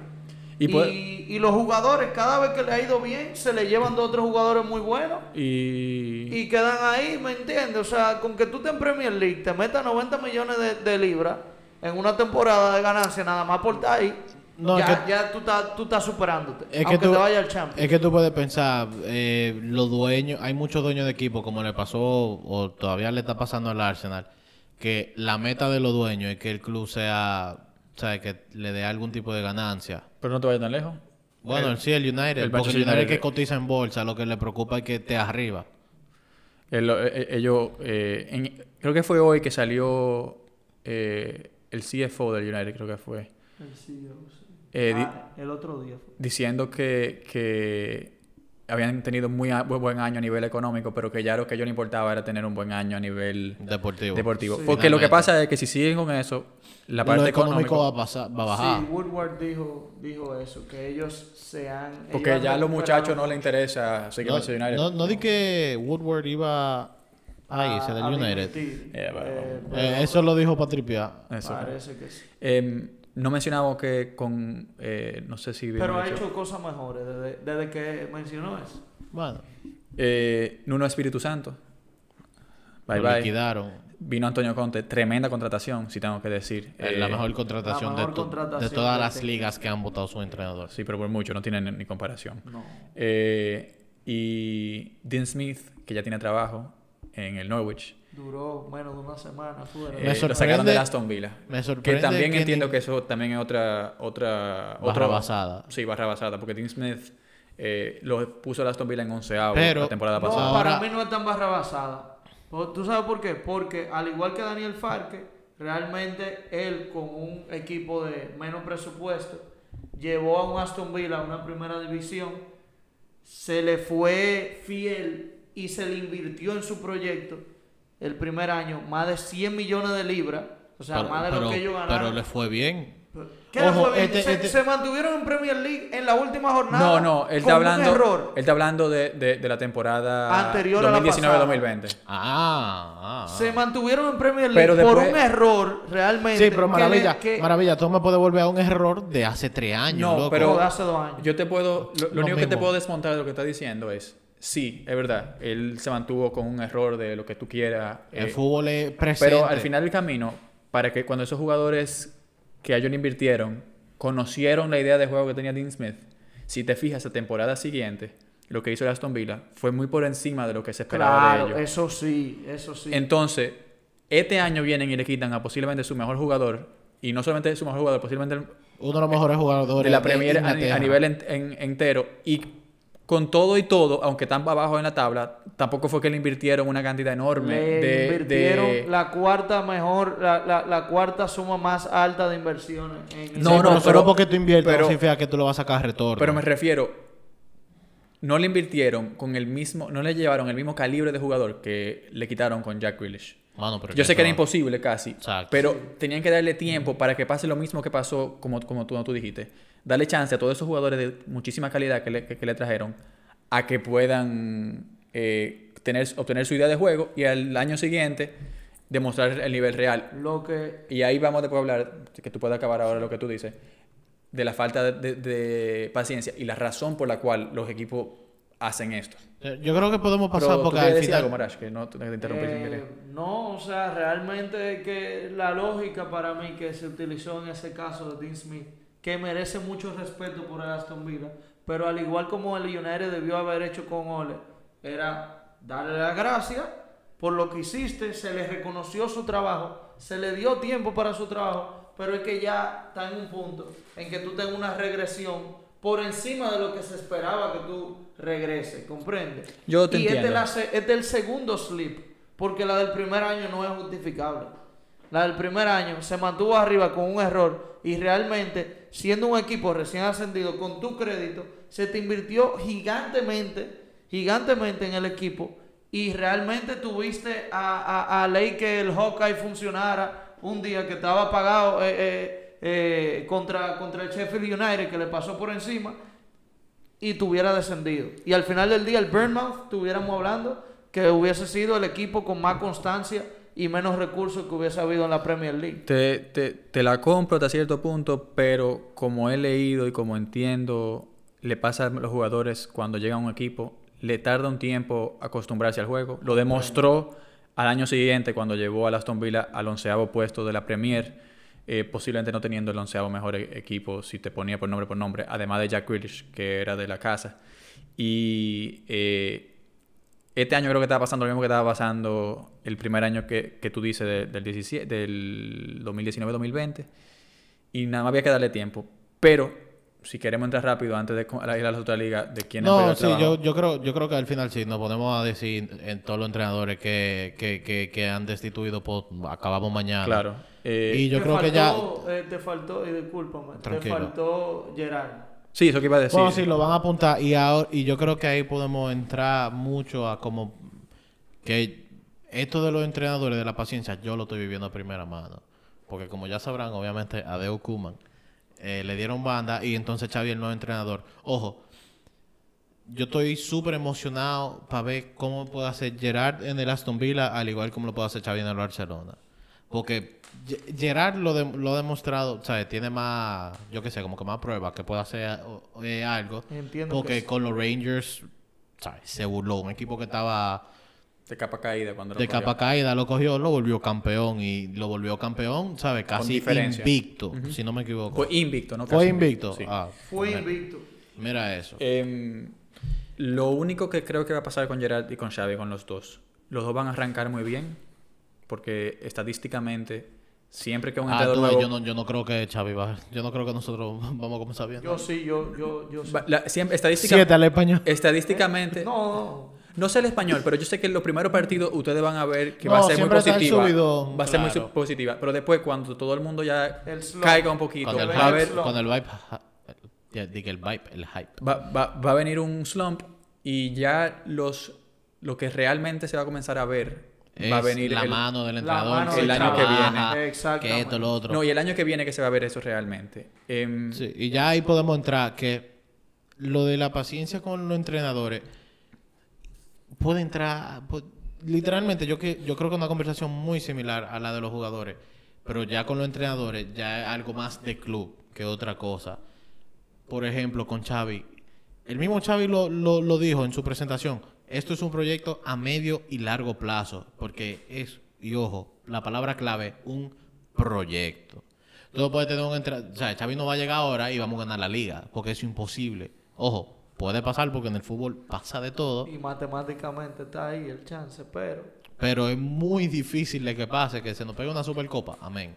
y, los jugadores, cada vez que le ha ido bien, se le llevan dos otros jugadores muy buenos. Y... quedan ahí, ¿me entiendes? O sea, con que tú te en Premier League, te metas 90 millones de, libras en una temporada de ganancia, nada más por estar ahí. ya, tú estás tú estás superándote. Es aunque que tú, te vaya al Champions. Es que tú puedes pensar, eh, los dueños, hay muchos dueños de equipo, como le pasó o todavía le está pasando al Arsenal, que la meta de los dueños es que el club sea o sea, que le dé algún tipo de ganancia. Pero no te vayas tan lejos. Bueno, sí, el United. El porque el United que cotiza en bolsa, lo que le preocupa es que esté arriba. Eh, ellos, eh, creo que fue hoy que salió eh, el CFO del United, creo que fue. El CEO, sí. ah, el otro día fue. Diciendo que, que habían tenido muy, buen año a nivel económico, pero que ya lo que ellos les importaba era tener un buen año a nivel deportivo. deportivo. Porque lo que pasa es que si siguen con eso, la parte económica va, a pasar, va a bajar. Sí, Woodward dijo, dijo eso, que ellos sean... Porque ya a los muchachos no les interesa seguir no, no, no, di que Woodward iba a irse del United. Eh, eh, eso lo dijo Patripia. Eso. Parece que sí. Eh, no mencionamos que con. Eh, no sé si. Pero ha hecho cosas mejores desde, desde, que mencionó eso. Bueno. Eh, Nuno Espíritu Santo. Bye Lo Liquidaron. Vino Antonio Conte. Tremenda contratación, si tengo que decir. la eh, mejor contratación, de, de, todas las ligas que han votado su entrenador. Sí, pero por mucho, no tienen ni comparación. No. Eh, y Dean Smith, que ya tiene trabajo en el Norwich duró menos de una semana fuera. Eh, lo sacaron de Aston Villa. Me sorprende. Que también entiendo que eso también es otra. otra barra otra, basada. Sí, barra basada. Porque Tim Smith eh, lo puso el Aston Villa en 11 la temporada pasada. No, para mí no es tan barra basada. ¿Tú sabes por qué? Porque al igual que Daniel Farque, realmente él con un equipo de menos presupuesto llevó a un Aston Villa a una primera división, se le fue fiel y se le invirtió en su proyecto el primer año más de 100 millones de libras. O sea, más de lo que ellos ganaron. Pero le fue bien. ¿Qué le fue bien? Este, se, este- se, mantuvieron en Premier League en la última jornada. No, no, él está hablando, error. Él está hablando de, de, de la temporada anterior 2019-2020. Ah, ah, Se mantuvieron en Premier League pero por un error realmente. Sí, pero maravilla, maravilla, tú me puedes volver a un error de hace tres años. No, loco. pero de hace dos años. Yo te puedo, lo, lo único que te puedo desmontar de lo que está diciendo es Sí, es verdad. Él se mantuvo con un error de lo que tú quieras. El eh, fútbol es presente. Pero al final del camino, para que cuando esos jugadores que a ellos invirtieron conocieron la idea de juego que tenía Dean Smith, si te fijas, la temporada siguiente, lo que hizo el Aston Villa fue muy por encima de lo que se esperaba de ellos. Eso sí, eso sí. Entonces, este año vienen y le quitan a posiblemente su mejor jugador, y no solamente su mejor jugador, posiblemente uno de los mejores jugadores de la Premier a, nivel entero, y con todo y todo, aunque están abajo en la tabla, tampoco fue que le invirtieron una cantidad enorme de... Invirtieron la cuarta mejor, la, la, cuarta suma más alta de inversiones. no, no, pero, porque tú inviertes pero, no significa que tú lo vas a sacar retorno. Pero me refiero, no le invirtieron con el mismo, no le llevaron el mismo calibre de jugador que le quitaron con Jack Grealish. Yo sé que era imposible casi, pero tenían que darle tiempo para que pase lo mismo que pasó, como, como tú, tú dijiste darle chance a todos esos jugadores de muchísima calidad que le, que, le trajeron a que puedan eh, tener, obtener su idea de juego y al año siguiente demostrar el nivel real. Lo que... Y ahí vamos después a hablar, que tú puedas acabar ahora lo que tú dices, de la falta de, paciencia y la razón por la cual los equipos hacen esto. Yo creo que podemos pasar porque al final... algo, Marash, que no te interrumpí eh, No, o sea, realmente que la lógica para mí que se utilizó en ese caso de Dean Smith, que merece mucho respeto por el Aston Villa, pero al igual como el United debió haber hecho con Ole, era darle las gracias por lo que hiciste, se le reconoció su trabajo, se le dio tiempo para su trabajo, pero es que ya está en un punto en que tú tengas una regresión por encima de lo que se esperaba que tú regreses, ¿comprende? Yo te y entiendo. Este, es del segundo slip, porque la del primer año no es justificable. La del primer año se mantuvo arriba con un error y realmente, siendo un equipo recién ascendido, con tu crédito, se te invirtió gigantemente, gigantemente en el equipo y realmente tuviste a, a, ley que el Hawkeye funcionara un día que estaba pagado eh, eh, eh, contra, contra el Sheffield United que le pasó por encima y tuviera descendido. Y al final del día el Burnmouth, estuviéramos hablando, que hubiese sido el equipo con más constancia y menos recursos que hubiese habido en la Premier League. Te, te, te la compro hasta cierto punto, pero como he leído y como entiendo, le pasa a los jugadores cuando llega a un equipo, le tarda un tiempo acostumbrarse al juego. Lo demostró al año siguiente cuando llevó a Aston Villa al onceavo puesto de la Premier, eh, posiblemente no teniendo el onceavo mejor e-, equipo si te ponía por nombre por nombre, además de Jack Grealish, que era de la casa. Y eh, este año creo que estaba pasando lo mismo que estaba pasando el primer año que, que tú dices del, 17, del 2019-2020. Y nada más había que darle tiempo. Pero si queremos entrar rápido antes de ir a la otra liga, de quién No, sí, yo, yo, creo, yo creo que al final sí, nos podemos a decir en todos los entrenadores que, que, que, que han destituido, pues, acabamos mañana. Claro. Eh, y yo creo que ya... Eh, te faltó, y discúlpame, te faltó Gerard. Sí, eso que iba a decir. Bueno, sí, lo van a apuntar y, ahora, y yo creo que ahí podemos entrar mucho a como que esto de los entrenadores de la paciencia yo lo estoy viviendo a primera mano. Porque como ya sabrán, obviamente, a Deo Kuman eh, le dieron banda y entonces Xavi el nuevo entrenador. Ojo, yo estoy súper emocionado para ver cómo puede hacer Gerard en el Aston Villa, al igual como lo puede hacer Xavi en el Barcelona. Porque Gerard lo, lo ha demostrado, ¿sabes? Tiene más, yo qué sé, como que más pruebas que puede hacer eh, algo. Entiendo porque con los Rangers, ¿sabes? Se burló. Un equipo que estaba de capa caída cuando lo De capa caída lo cogió, lo volvió campeón y lo volvió campeón, ¿sabes? Casi invicto, si no me equivoco. Fue invicto, ¿no? Fue invicto. Ah, Fue invicto. Mira eso. Em, lo único que creo que va a pasar con Gerard y con Xavi, con los dos, los dos van a arrancar muy bien, porque estadísticamente siempre que un ah, nuevo... yo, no, yo no creo que Xavi va yo no creo que nosotros vamos a comenzar bien yo sí yo yo yo sí. siempre, Siete al español estadísticamente no no sé el español, pero yo sé que en los primeros partidos ustedes van a ver que va a ser muy positiva. va a ser muy positiva. Pero después, cuando todo el mundo ya caiga un poquito, con el, va a ver. Con el vibe. Ya dije el vibe, el hype. Va, va, va, a venir un slump y ya los lo que realmente se va a comenzar a ver va a venir la mano del entrenador el año que viene. Que esto lo otro. No y el año que viene que se va a ver eso realmente. Em, sí, y ya ahí podemos entrar que lo de la paciencia con los entrenadores puede entrar, literalmente yo que yo creo que una conversación muy similar a la de los jugadores, pero ya con los entrenadores ya es algo más de club que otra cosa. Por ejemplo, con Xavi, el mismo Xavi lo, lo, dijo en su presentación, esto es un proyecto a medio y largo plazo, porque es, y ojo, la palabra clave, un proyecto. Todo puede tener un entrenador, o sea, Xavi no va a llegar ahora y vamos a ganar la liga, porque es imposible. Ojo, Puede pasar porque en el fútbol pasa de todo. Y matemáticamente está ahí el chance, pero... Pero es muy difícil de que pase, que se nos pegue una supercopa. Amén.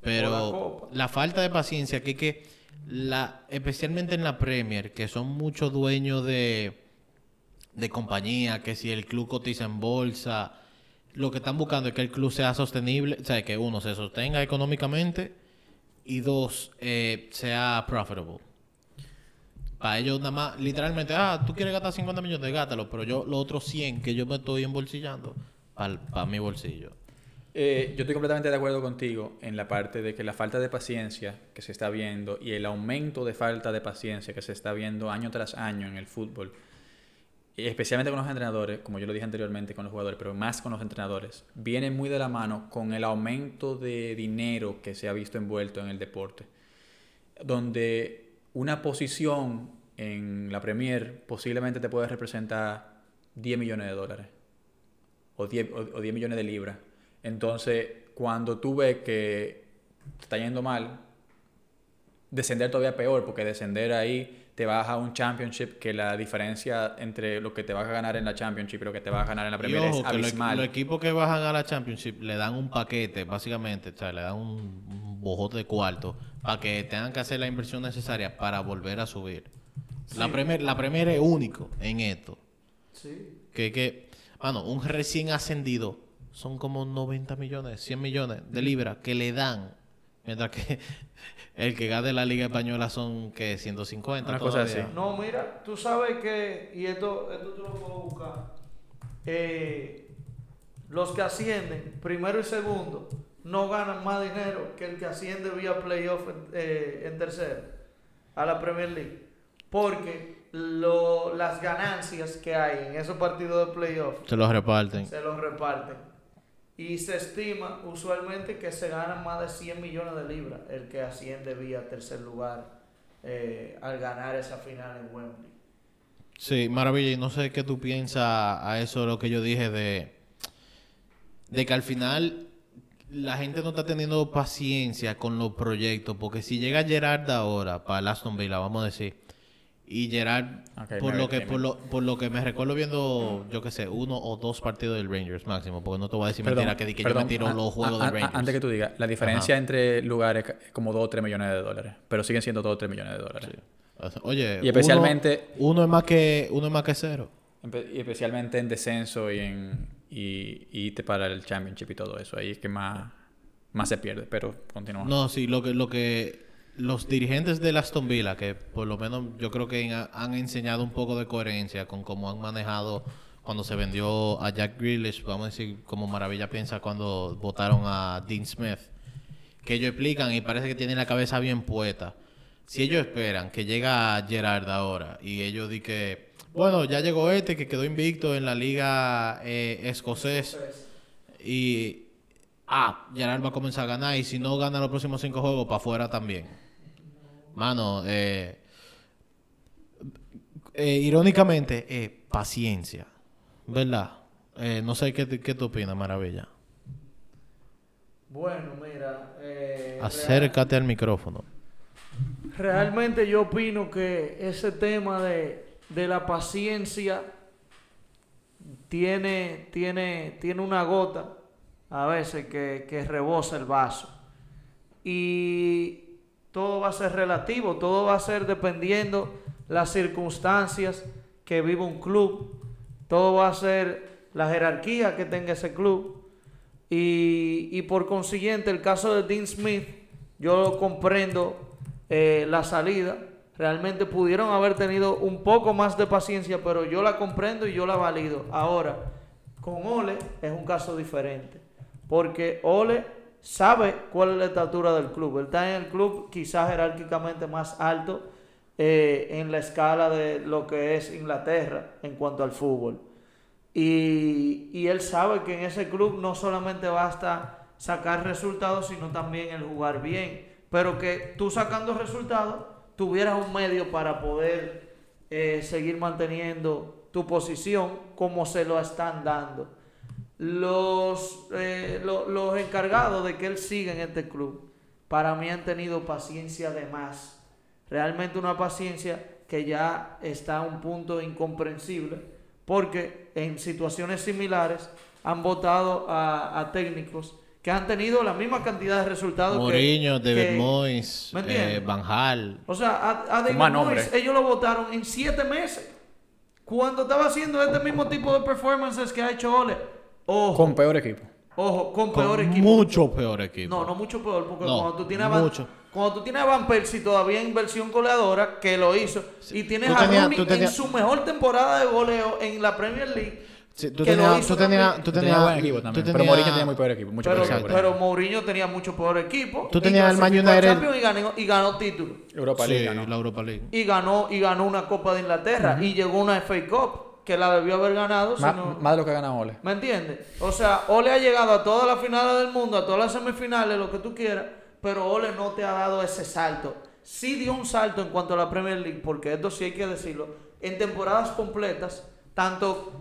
Pero la, falta de paciencia, que, que la, especialmente en la Premier, que son muchos dueños de, de compañía, que si el club cotiza en bolsa, lo que están buscando es que el club sea sostenible, o sea, que uno se sostenga económicamente y dos, eh, sea profitable. Para ellos nada más, literalmente, ah, tú quieres gastar 50 millones, gátalo, pero yo los otros 100 que yo me estoy embolsillando para mi bolsillo. Eh, yo estoy completamente de acuerdo contigo en la parte de que la falta de paciencia que se está viendo y el aumento de falta de paciencia que se está viendo año tras año en el fútbol, especialmente con los entrenadores, como yo lo dije anteriormente con los jugadores, pero más con los entrenadores, viene muy de la mano con el aumento de dinero que se ha visto envuelto en el deporte, donde una posición en la Premier posiblemente te puede representar 10 millones de dólares o 10, o 10 millones de libras. Entonces, cuando tú ves que te está yendo mal, descender todavía peor, porque descender ahí te vas a un championship que la diferencia entre lo que te vas a ganar en la championship y lo que te vas a ganar en la Premier es abismal. Los equipos que bajan a la championship le dan un paquete, básicamente, o sea, le dan un, bojote de cuarto para que tengan que hacer la inversión necesaria para volver a subir. La, Premier, la Premier es único en esto. Sí. Que, que, bueno, un recién ascendido son como 90 millones, 100 millones de libras que le dan Mientras que el que gane la Liga Española son que 150. Una cosa así. No, mira, tú sabes que, y esto, esto tú lo puedo buscar. Eh, los que ascienden, primero y segundo, no ganan más dinero que el que asciende vía playoff en, eh, en tercero a la Premier League. Porque lo, las ganancias que hay en esos partidos de playoff se los reparten. Se los reparten y se estima usualmente que se ganan más de 100 millones de libras el que asciende vía tercer lugar eh, al ganar esa final en Wembley. Sí, maravilla. Y no sé qué tú piensas a eso, lo que yo dije de, de que al final la gente no está teniendo paciencia con los proyectos. Porque si llega Gerard ahora para Aston Villa, vamos a decir, y Gerard, por, lo que, por, lo, por lo que me recuerdo viendo, yo qué sé, uno o dos partidos del Rangers máximo, porque no te voy a decir mentira que, que yo me tiro los juegos del Rangers. Antes que tú digas, la diferencia entre lugares es como 2 o 3 millones de dólares, pero siguen siendo 2 o 3 millones de dólares. Oye, y especialmente... Uno, es más que, uno es más que cero. Y especialmente en descenso y en y, y te para el championship y todo eso. Ahí es que más, más se pierde, pero continúa. No, sí, lo que... Lo que los dirigentes de Aston Villa, que por lo menos yo creo que han enseñado un poco de coherencia con cómo han manejado cuando se vendió a Jack Grealish, vamos a decir, como Maravilla piensa cuando votaron a Dean Smith, que ellos explican y parece que tienen la cabeza bien puesta. Si ellos esperan que llega Gerard ahora y ellos di que, bueno, ya llegó este que quedó invicto en la liga eh, escocés y, ah, Gerard va a comenzar a ganar y si no gana los próximos cinco juegos, para afuera también. Mano, eh, eh, irónicamente, eh, paciencia, ¿verdad? Eh, no sé qué, qué tú opinas, Maravilla. Bueno, mira. Acércate al micrófono. Realmente yo opino que ese tema de, de la paciencia tiene, tiene, tiene una gota a veces que, que rebosa el vaso. Y todo va a ser relativo, todo va a ser dependiendo las circunstancias que vive un club, todo va a ser la jerarquía que tenga ese club. Y, por consiguiente, el caso de Dean Smith, yo comprendo eh, la salida. Realmente pudieron haber tenido un poco más de paciencia, pero yo la comprendo y yo la valido. Ahora, con Ole es un caso diferente, porque Ole sabe cuál es la estatura del club. Él está en el club quizás jerárquicamente más alto eh, en la escala de lo que es Inglaterra en cuanto al fútbol. Y, y, él sabe que en ese club no solamente basta sacar resultados, sino también el jugar bien. Pero que tú sacando resultados tuvieras un medio para poder eh, seguir manteniendo tu posición como se lo están dando los, eh, los encargados de que él siga en este club, para mí han tenido paciencia de más. Realmente una paciencia que ya está a un punto incomprensible, porque en situaciones similares han votado a, técnicos que han tenido la misma cantidad de resultados. Mourinho, David Moyes, eh, Van Hal. O sea, a, David Moyes ellos lo votaron en siete meses. Cuando estaba haciendo este mismo tipo de performances que ha hecho Ole con peor equipo. Ojo, con, peor equipo. Mucho peor equipo. No, no mucho peor, porque cuando tú tienes a Van, cuando tú tienes a Van Persie todavía en versión goleadora, que lo hizo, y tienes a Rooney en su mejor temporada de goleo en la Premier League. Sí, tú, tenías, tú, tenías, tú tenías, buen equipo también. pero Mourinho tenía muy peor equipo. Mucho pero, peor pero Mourinho tenía mucho peor equipo. Tú tenías el Man United. Y ganó, y ganó título. Europa League. Sí, la Europa League. Y ganó, y ganó una Copa de Inglaterra. Y llegó una FA Cup que la debió haber ganado. Más, de lo que gana Ole. ¿Me entiendes? O sea, Ole ha llegado a todas las finales del mundo, a todas las semifinales, lo que tú quieras, pero Ole no te ha dado ese salto. sí dio un salto en cuanto a la Premier League, porque esto sí hay que decirlo, en temporadas completas, tanto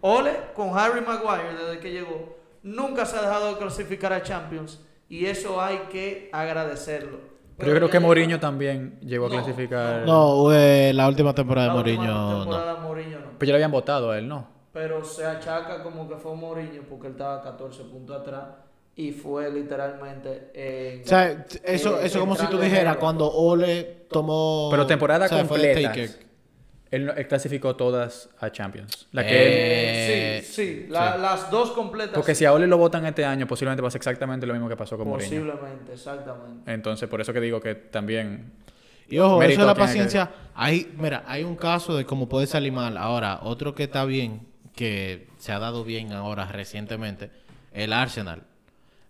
Ole con Harry Maguire desde que llegó, nunca se ha dejado de clasificar a Champions y eso hay que agradecerlo. Pero yo creo que Mourinho también llegó a clasificar. No, la última temporada de Mourinho. temporada Mourinho no. Pero ya lo habían votado a él, ¿no? Pero se achaca como que fue Mourinho porque él estaba 14 puntos atrás y fue literalmente. En, o sea, eso, eso como si tú dijeras cuando Ole tomó. Pero temporada completa. Él, clasificó todas a Champions. La que eh, sí, sí, las dos completas. Porque si a Ole lo votan este año, posiblemente pase exactamente lo mismo que pasó con Mourinho. Posiblemente, exactamente. Entonces, por eso que digo que también. Y ojo, eso de la paciencia. Hay, mira, hay un caso de cómo puede salir mal. Ahora, otro que está bien, que se ha dado bien ahora recientemente, el Arsenal.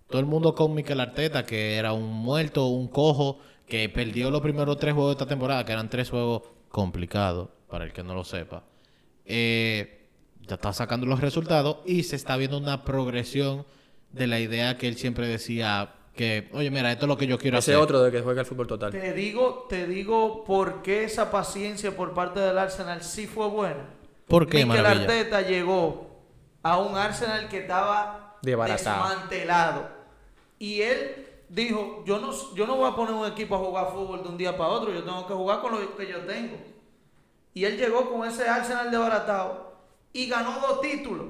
Todo el mundo con Mikel Arteta, que era un muerto, un cojo, que perdió los primeros tres juegos de esta temporada, que eran tres juegos complicados para el que no lo sepa, eh, ya está sacando los resultados y se está viendo una progresión de la idea que él siempre decía que, oye, mira, esto es lo que yo quiero hacer. Ese otro de que juega el fútbol total. Te digo, te digo por qué esa paciencia por parte del Arsenal sí fue buena. ¿Por qué, Mikel Arteta llegó a un Arsenal que estaba desmantelado. Y él dijo, yo no, yo no voy a poner un equipo a jugar fútbol de un día para otro, yo tengo que jugar con lo que yo tengo. Y él llegó con ese Arsenal de baratado y ganó dos títulos.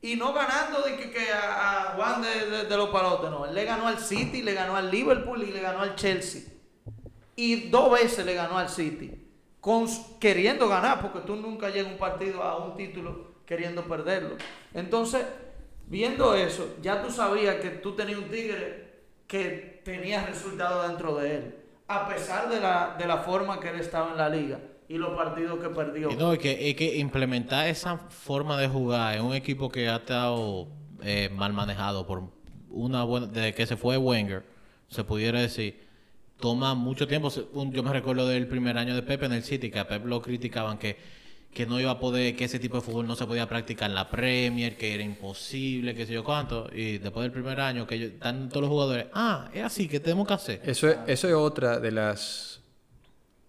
Y no ganando de que, a, Juan de, los Palotes, no. Él le ganó al City, le ganó al Liverpool y le ganó al Chelsea. Y dos veces le ganó al City. Queriendo ganar, porque tú nunca llegas un partido a un título queriendo perderlo. Entonces, viendo eso, ya tú sabías que tú tenías un tigre que tenía resultados dentro de él. A pesar de la, de la forma que él estaba en la liga y los partidos que perdió. no, es que, que implementar esa forma de jugar en un equipo que ha estado eh, mal manejado por una buena. Desde que se fue Wenger, se pudiera decir, toma mucho tiempo. Yo me recuerdo del primer año de Pepe en el City, que a Pepe lo criticaban que, que no iba a poder, que ese tipo de fútbol no se podía practicar en la Premier, que era imposible, que sé yo cuánto. Y después del primer año, que están todos los jugadores, ah, es así, que tenemos que hacer? Eso eso es otra de las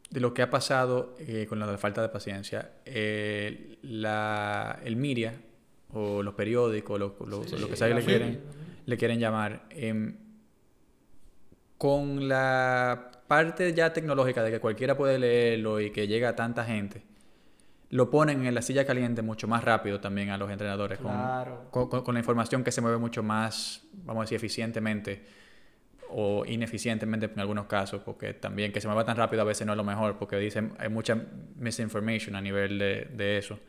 de lo que ha pasado eh, con la falta de paciencia. Eh, la, el media o los periódicos, lo, que sea que le quieren, le quieren llamar, em, con la parte ya tecnológica de que cualquiera puede leerlo y que llega a tanta gente, lo ponen en la silla caliente mucho más rápido también a los entrenadores, con, con la información que se mueve mucho más, vamos a decir, eficientemente o ineficientemente en algunos casos, porque también que se mueva tan rápido a veces no es lo mejor, porque dicen hay mucha misinformation a nivel de, eso.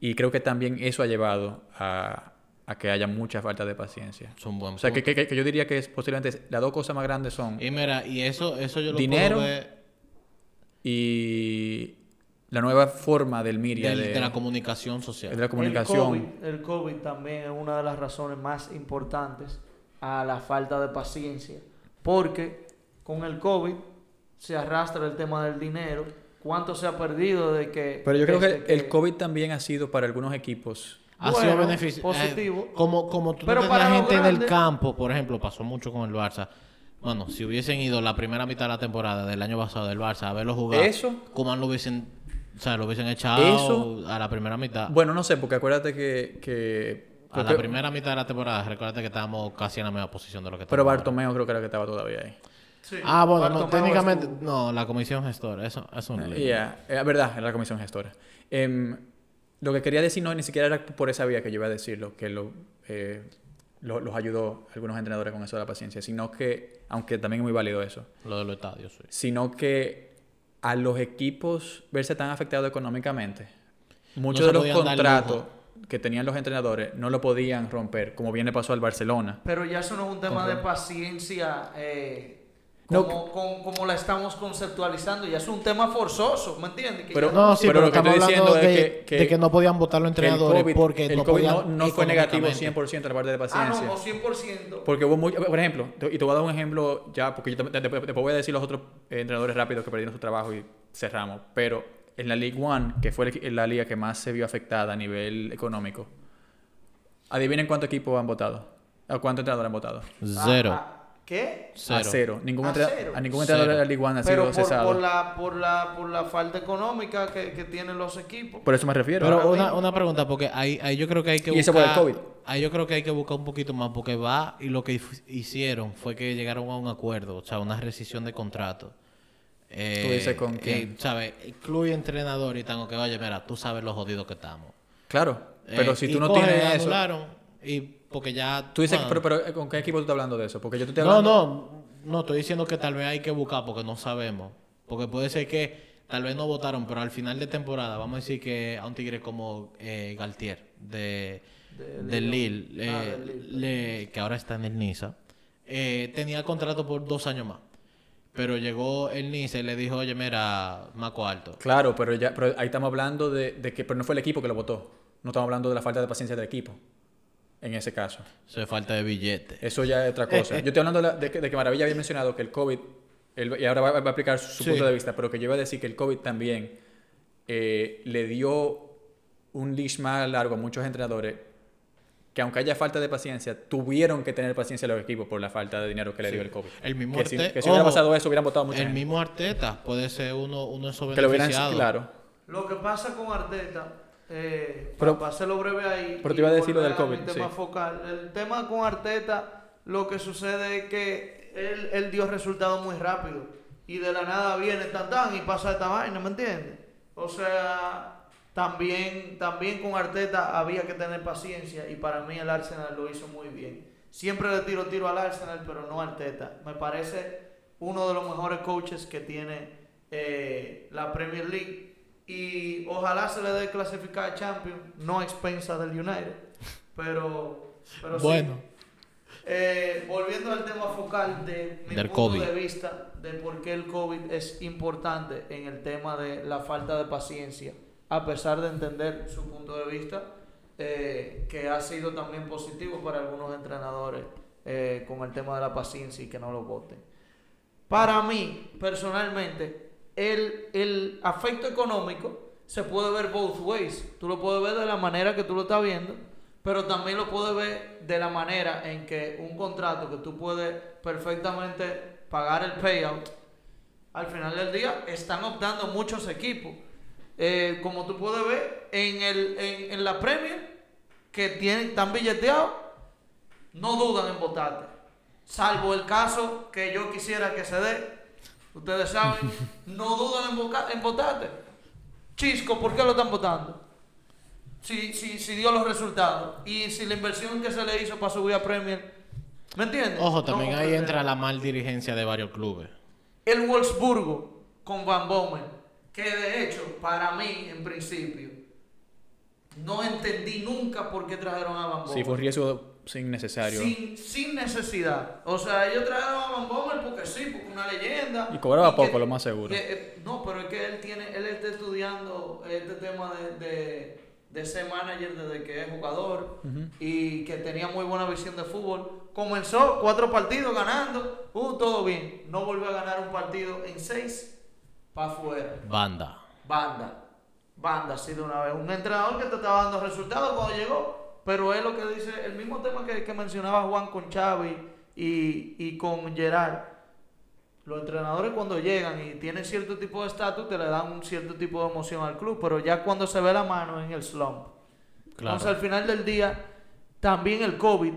Y creo que también eso ha llevado a, a que haya mucha falta de paciencia. Son buenos. O sea, que, que, yo diría que es posiblemente las dos cosas más grandes son... Y mira, y eso, eso yo lo dinero y la nueva forma del media. de, la comunicación social. De la comunicación. El COVID, el COVID también es una de las razones más importantes a la falta de paciencia porque con el COVID se arrastra el tema del dinero. ¿Cuánto se ha perdido de que... Pero yo creo que, el COVID también ha sido para algunos equipos... Ha sido beneficio. Positivo. Eh, como, como tú Pero para la gente en el campo, por ejemplo, pasó mucho con el Barça. Bueno, si hubiesen ido la primera mitad de la temporada del año pasado del Barça a verlo jugar, eso, como lo hubiesen, sea, lo hubiesen echado a la primera mitad. Bueno, no sé, porque acuérdate que, que a la primera mitad de la temporada, recuerda que estábamos casi en la misma posición de lo que Pero Bartomeo creo que era que estaba todavía ahí. ah, bueno, técnicamente, no, la comisión gestora, eso, es un uh, es verdad, era la comisión gestora. Em, lo que quería decir no ni siquiera era por esa vía que yo iba a decirlo, que lo, eh, los ayudó algunos entrenadores con eso de la paciencia, sino que, aunque también es muy válido eso. Lo de los estadios, sí. Sino que a los equipos verse tan afectados económicamente, muchos de los contratos que tenían los entrenadores no lo podían romper, como bien le pasó al Barcelona. Pero ya eso no es un tema de paciencia eh, como, como, la estamos conceptualizando, ya es un tema forzoso, ¿me entiendes? pero, no, sí, pero, lo que estamos hablando de, que, de, que, no podían votar los entrenadores porque el no, COVID no, fue negativo 100% la parte de paciencia. Ah, no, 100%. Porque hubo muy, por ejemplo, y te voy a dar un ejemplo ya, porque yo después voy a decir los otros entrenadores rápidos que perdieron su trabajo y cerramos, pero en la League One, que fue la liga que más se vio afectada a nivel económico, adivinen cuántos equipos han votado. ¿A cuántos entrenadores han votado? Cero. Ah, ¿Qué? A cero. Ningún a, a ningún entrenador de la Liga ha sido por, cesado. Por la, por, la, por la falta económica que, que, tienen los equipos. Por eso me refiero. Pero una, una, pregunta, porque ahí, ahí yo creo que hay que buscar... ¿Y eso por el COVID? Ahí yo creo que hay que buscar un poquito más, porque va y lo que hicieron fue que llegaron a un acuerdo, o sea, una rescisión de contrato. Eh, ¿Tú dices con quién? Eh, ¿Sabes? Incluye entrenador y tengo que, oye, mira, tú sabes lo jodido que estamos. Claro, pero eh, si tú no tienes eso... Y porque ya... Tú dices, pero, pero, ¿con qué equipo tú estás hablando de eso? Porque yo te estoy hablando... No, no, no, estoy diciendo que tal vez hay que buscar porque no sabemos. Porque puede ser que tal vez no votaron, pero al final de temporada, vamos a decir que a un tigre como eh, Galtier de, de, Lille, ah, le, que ahora está en el Niza, eh, tenía contrato por dos años más. Pero llegó el Niza y le dijo, oye, mira, Maco Alto. Claro, pero, ya, pero ahí estamos hablando de, de que pero no fue el equipo que lo votó. No estamos hablando de la falta de paciencia del equipo en ese caso. Eso es falta de billete. Eso ya es otra cosa. Yo estoy hablando de, que, Maravilla había mencionado que el COVID, y ahora va, a aplicar su, punto de vista, pero que yo iba a decir que el COVID también eh, le dio un leash más largo a muchos entrenadores que aunque haya falta de paciencia, tuvieron que tener paciencia los equipos por la falta de dinero que le dio el COVID. El mismo que, si, que si hubiera pasado eso, hubieran votado mucho. El mismo Arteta puede ser uno, uno de esos beneficiados. claro. Lo que pasa con Arteta eh, pero, para hacerlo breve ahí. Pero te iba a decir lo del COVID. El tema focal. El tema con Arteta, lo que sucede es que él, él dio resultados muy rápido. Y de la nada viene tan tan y pasa esta vaina, ¿me entiendes? O sea, también, también con Arteta había que tener paciencia. Y para mí el Arsenal lo hizo muy bien. Siempre le tiro tiro al Arsenal, pero no a Arteta. Me parece uno de los mejores coaches que tiene eh, la Premier League y ojalá se le dé clasificar a Champions, no a expensa del United. Pero, pero bueno. Eh, volviendo al tema focal de mi punto de vista de por qué el COVID es importante en el tema de la falta de paciencia, a pesar de entender su punto de vista, eh, que ha sido también positivo para algunos entrenadores eh, con el tema de la paciencia y que no lo voten. Para mí, personalmente, el, el afecto económico se puede ver both ways. Tú lo puedes ver de la manera que tú lo estás viendo, pero también lo puedes ver de la manera en que un contrato que tú puedes perfectamente pagar el payout, al final del día están optando muchos equipos. Eh, como tú puedes ver en, el, en, en la Premier, que tienen, están billeteados, no dudan en votarte. Salvo el caso que yo quisiera que se dé, Ustedes saben, no dudan en, en votarte. Chisco, ¿por qué lo están votando? Si, si, si dio los resultados. Y si la inversión que se le hizo para subir a Premier. ¿Me entiendes? Ojo, también ahí entra la mal dirigencia de varios clubes. El Wolfsburgo con Van Bommel. Que de hecho, para mí, en principio, no entendí nunca por qué trajeron a Van Bommel. Sí, fue riesgo sin necesario. Sin, sin necesidad. O sea, ellos trajeron a Van Bommel porque sí, porque una leyenda. Y cobraba poco, lo más seguro. Eh, no, pero es que él tiene, él está estudiando este tema de, de, de ser manager desde que es jugador y que tenía muy buena visión de fútbol. Comenzó cuatro partidos ganando, uh, todo bien. No volvió a ganar un partido en seis, para afuera. Banda. Banda. Banda, así de una vez. Un entrenador que te estaba dando resultados cuando llegó pero es lo que dice, el mismo tema que, que mencionaba Juan con Xavi y, y con Gerard. Los entrenadores cuando llegan y tienen cierto tipo de estatus te le dan un cierto tipo de emoción al club, pero ya cuando se ve la mano en el slump. Entonces al final del día también el COVID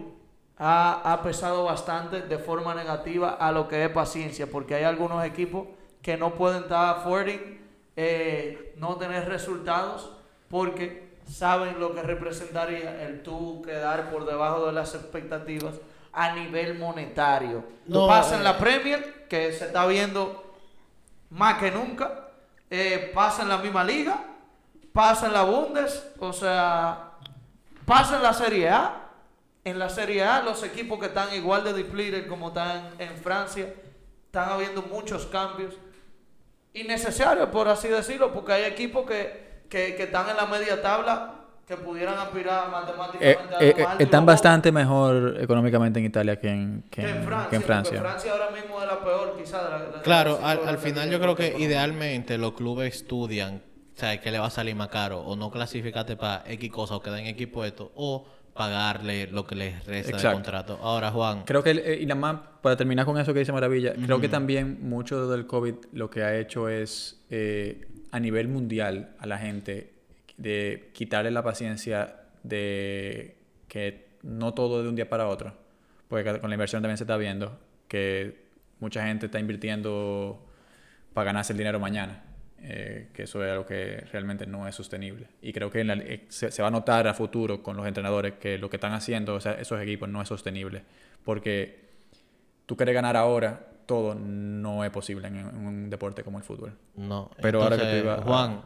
ha, ha, pesado bastante de forma negativa a lo que es paciencia, porque hay algunos equipos que no pueden estar affording eh, no tener resultados porque saben lo que representaría el tú quedar por debajo de las expectativas a nivel monetario. No, pasa en la eh, Premier, que se está viendo más que nunca, eh, pasa en la misma liga, pasa en la Bundes, o sea, pasa en la Serie A. En la Serie A, los equipos que están igual de depleted como están en Francia, están habiendo muchos cambios innecesarios, por así decirlo, porque hay equipos que que, están en la media tabla que pudieran aspirar matemáticamente eh, a eh, Están bastante mejor económicamente en Italia que en, que, en, Francia. Francia. ahora mismo es la peor, quizás. claro, al, final yo creo que idealmente los clubes estudian, o sea, que le va a salir más caro, o no clasificarte para X cosa, o quedar en X puesto, o pagarle lo que les resta del contrato. Ahora, Juan. Creo que, eh, y nada más para terminar con eso que dice Maravilla, creo que también mucho del COVID lo que ha hecho es eh, a nivel mundial a la gente de quitarle la paciencia de que no todo de un día para otro. Porque con la inversión también se está viendo que mucha gente está invirtiendo para ganarse el dinero mañana. Eh, que eso es algo que realmente no es sostenible. Y creo que eh, se, va a notar a futuro con los entrenadores que lo que están haciendo esos equipos no es sostenible. Porque tú quieres ganar ahora, todo no es posible en, un deporte como el fútbol. No. Pero ahora que tú Juan,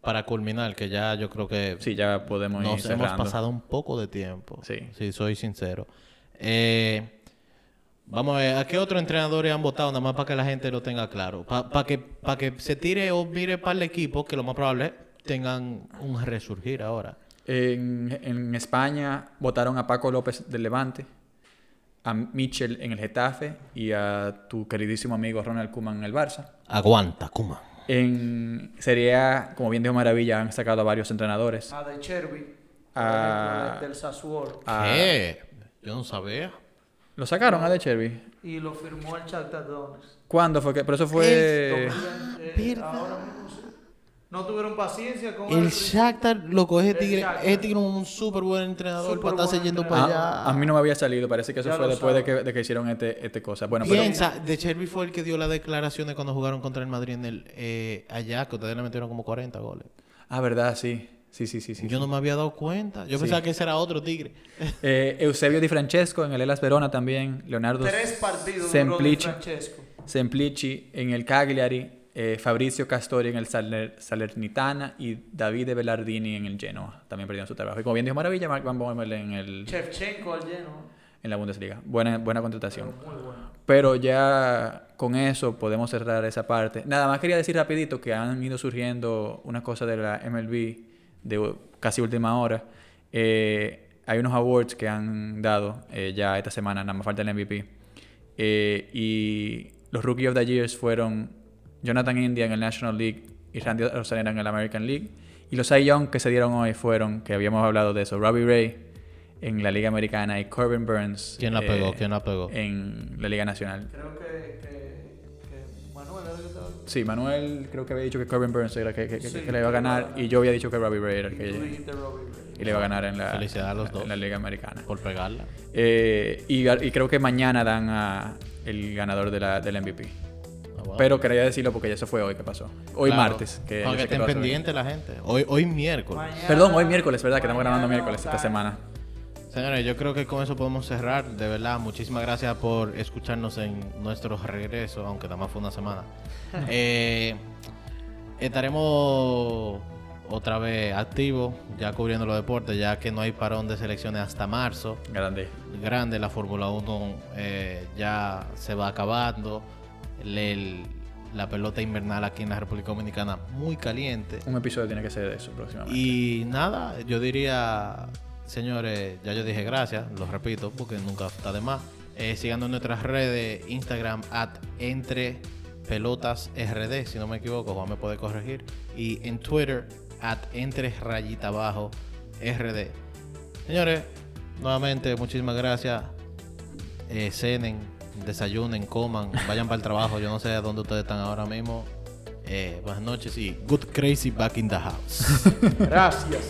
para culminar, que ya yo creo que... Sí, ya podemos nos hemos pasado un poco de tiempo. Sí. Si soy sincero. Eh, Vamos a ver, ¿a qué otros entrenadores han votado? Nada más para que la gente lo tenga claro. Para que, que se tire o mire para el equipo, que lo más probable tengan un resurgir ahora. En, en España votaron a Paco López del Levante, a Michel en el Getafe y a tu queridísimo amigo Ronald Kuman en el Barça. Aguanta, Kuman. En Serie como bien dijo Maravilla, han sacado a varios entrenadores. A De Chervi, a, del Sassuolo. ¿Qué? Yo no sabía. ¿Lo sacaron a De Cherby? Y lo firmó el Shakhtar ¿Cuándo fue? Que, pero eso fue... Eh, ahora mismo No tuvieron paciencia con el Shakhtar lo coge Tigre. Es Tigre un súper buen entrenador para estarse yendo para allá. A, mí no me había salido. Parece que eso fue después de que, de que, hicieron este, este cosa. Bueno, Piensa, De Cherby fue el que dio las declaraciones cuando jugaron contra el Madrid en el eh, allá, que ustedes le metieron como 40 goles. Ah, verdad, sí. Sí, sí, sí, sí. Yo no me había dado cuenta. Yo pensaba que ese era otro tigre. Eh, Eusebio Di Francesco en el Elas Verona también. Leonardo Tres partidos Semplici, Semplici en el Cagliari. Eh, Fabrizio Castori en el Salernitana y Davide Bellardini en el Genoa. También perdieron su trabajo. Y como bien dijo Maravilla, Mark Van Bommel en el... Shevchenko al Genoa. En la Bundesliga. Buena, buena contratación. Pero ya con eso podemos cerrar esa parte. Nada más quería decir rapidito que han ido surgiendo unas cosas de la MLB de casi última hora. Eh, hay unos awards que han dado eh, ya esta semana, nada más falta el MVP. Eh, y los Rookie of the Years fueron Jonathan India en el National League y Randy Rosanera en el American League. Y los Cy Young que se dieron hoy fueron, que habíamos hablado de eso, Robbie Ray en la Liga Americana y Corbin Burns. ¿Quién la pegó? ¿Quién la pegó? En la Liga Nacional. Creo que, que, Manuel era que Sí, Manuel creo que había dicho que Corbin Burns era que, que, que, le iba a ganar y yo había dicho que Robbie Ray era el que y le iba a ganar en la, a los dos en la Liga Americana. Por pegarla. Eh, y, y, creo que mañana dan a el ganador de la, del MVP. Ah, Pero quería decirlo porque ya se fue hoy que pasó. Hoy martes. Que Para que estén pendientes la gente. Hoy, hoy miércoles. Perdón, hoy miércoles, ¿verdad? Que estamos grabando miércoles esta semana. Señores, yo creo que con eso podemos cerrar. De verdad, muchísimas gracias por escucharnos en nuestro regreso, aunque nada más fue una semana. Eh, estaremos otra vez activos, ya cubriendo los deportes, ya que no hay parón de selecciones hasta marzo. Grande. Grande, la Fórmula 1 eh, ya se va acabando. La pelota invernal aquí en la República Dominicana muy caliente. Un episodio tiene que ser de eso próximamente. Y nada, yo diría Señores, ya yo dije gracias, lo repito porque nunca está de más. Eh, sigando en nuestras redes, Instagram at entre pelotas RD, si no me equivoco, Juan me puede corregir. Y en Twitter at entre rayita abajo RD. Señores, nuevamente muchísimas gracias. Eh, cenen, desayunen, coman, vayan para el trabajo. Yo no sé dónde ustedes están ahora mismo. Eh, buenas noches y good crazy back in the house. Gracias.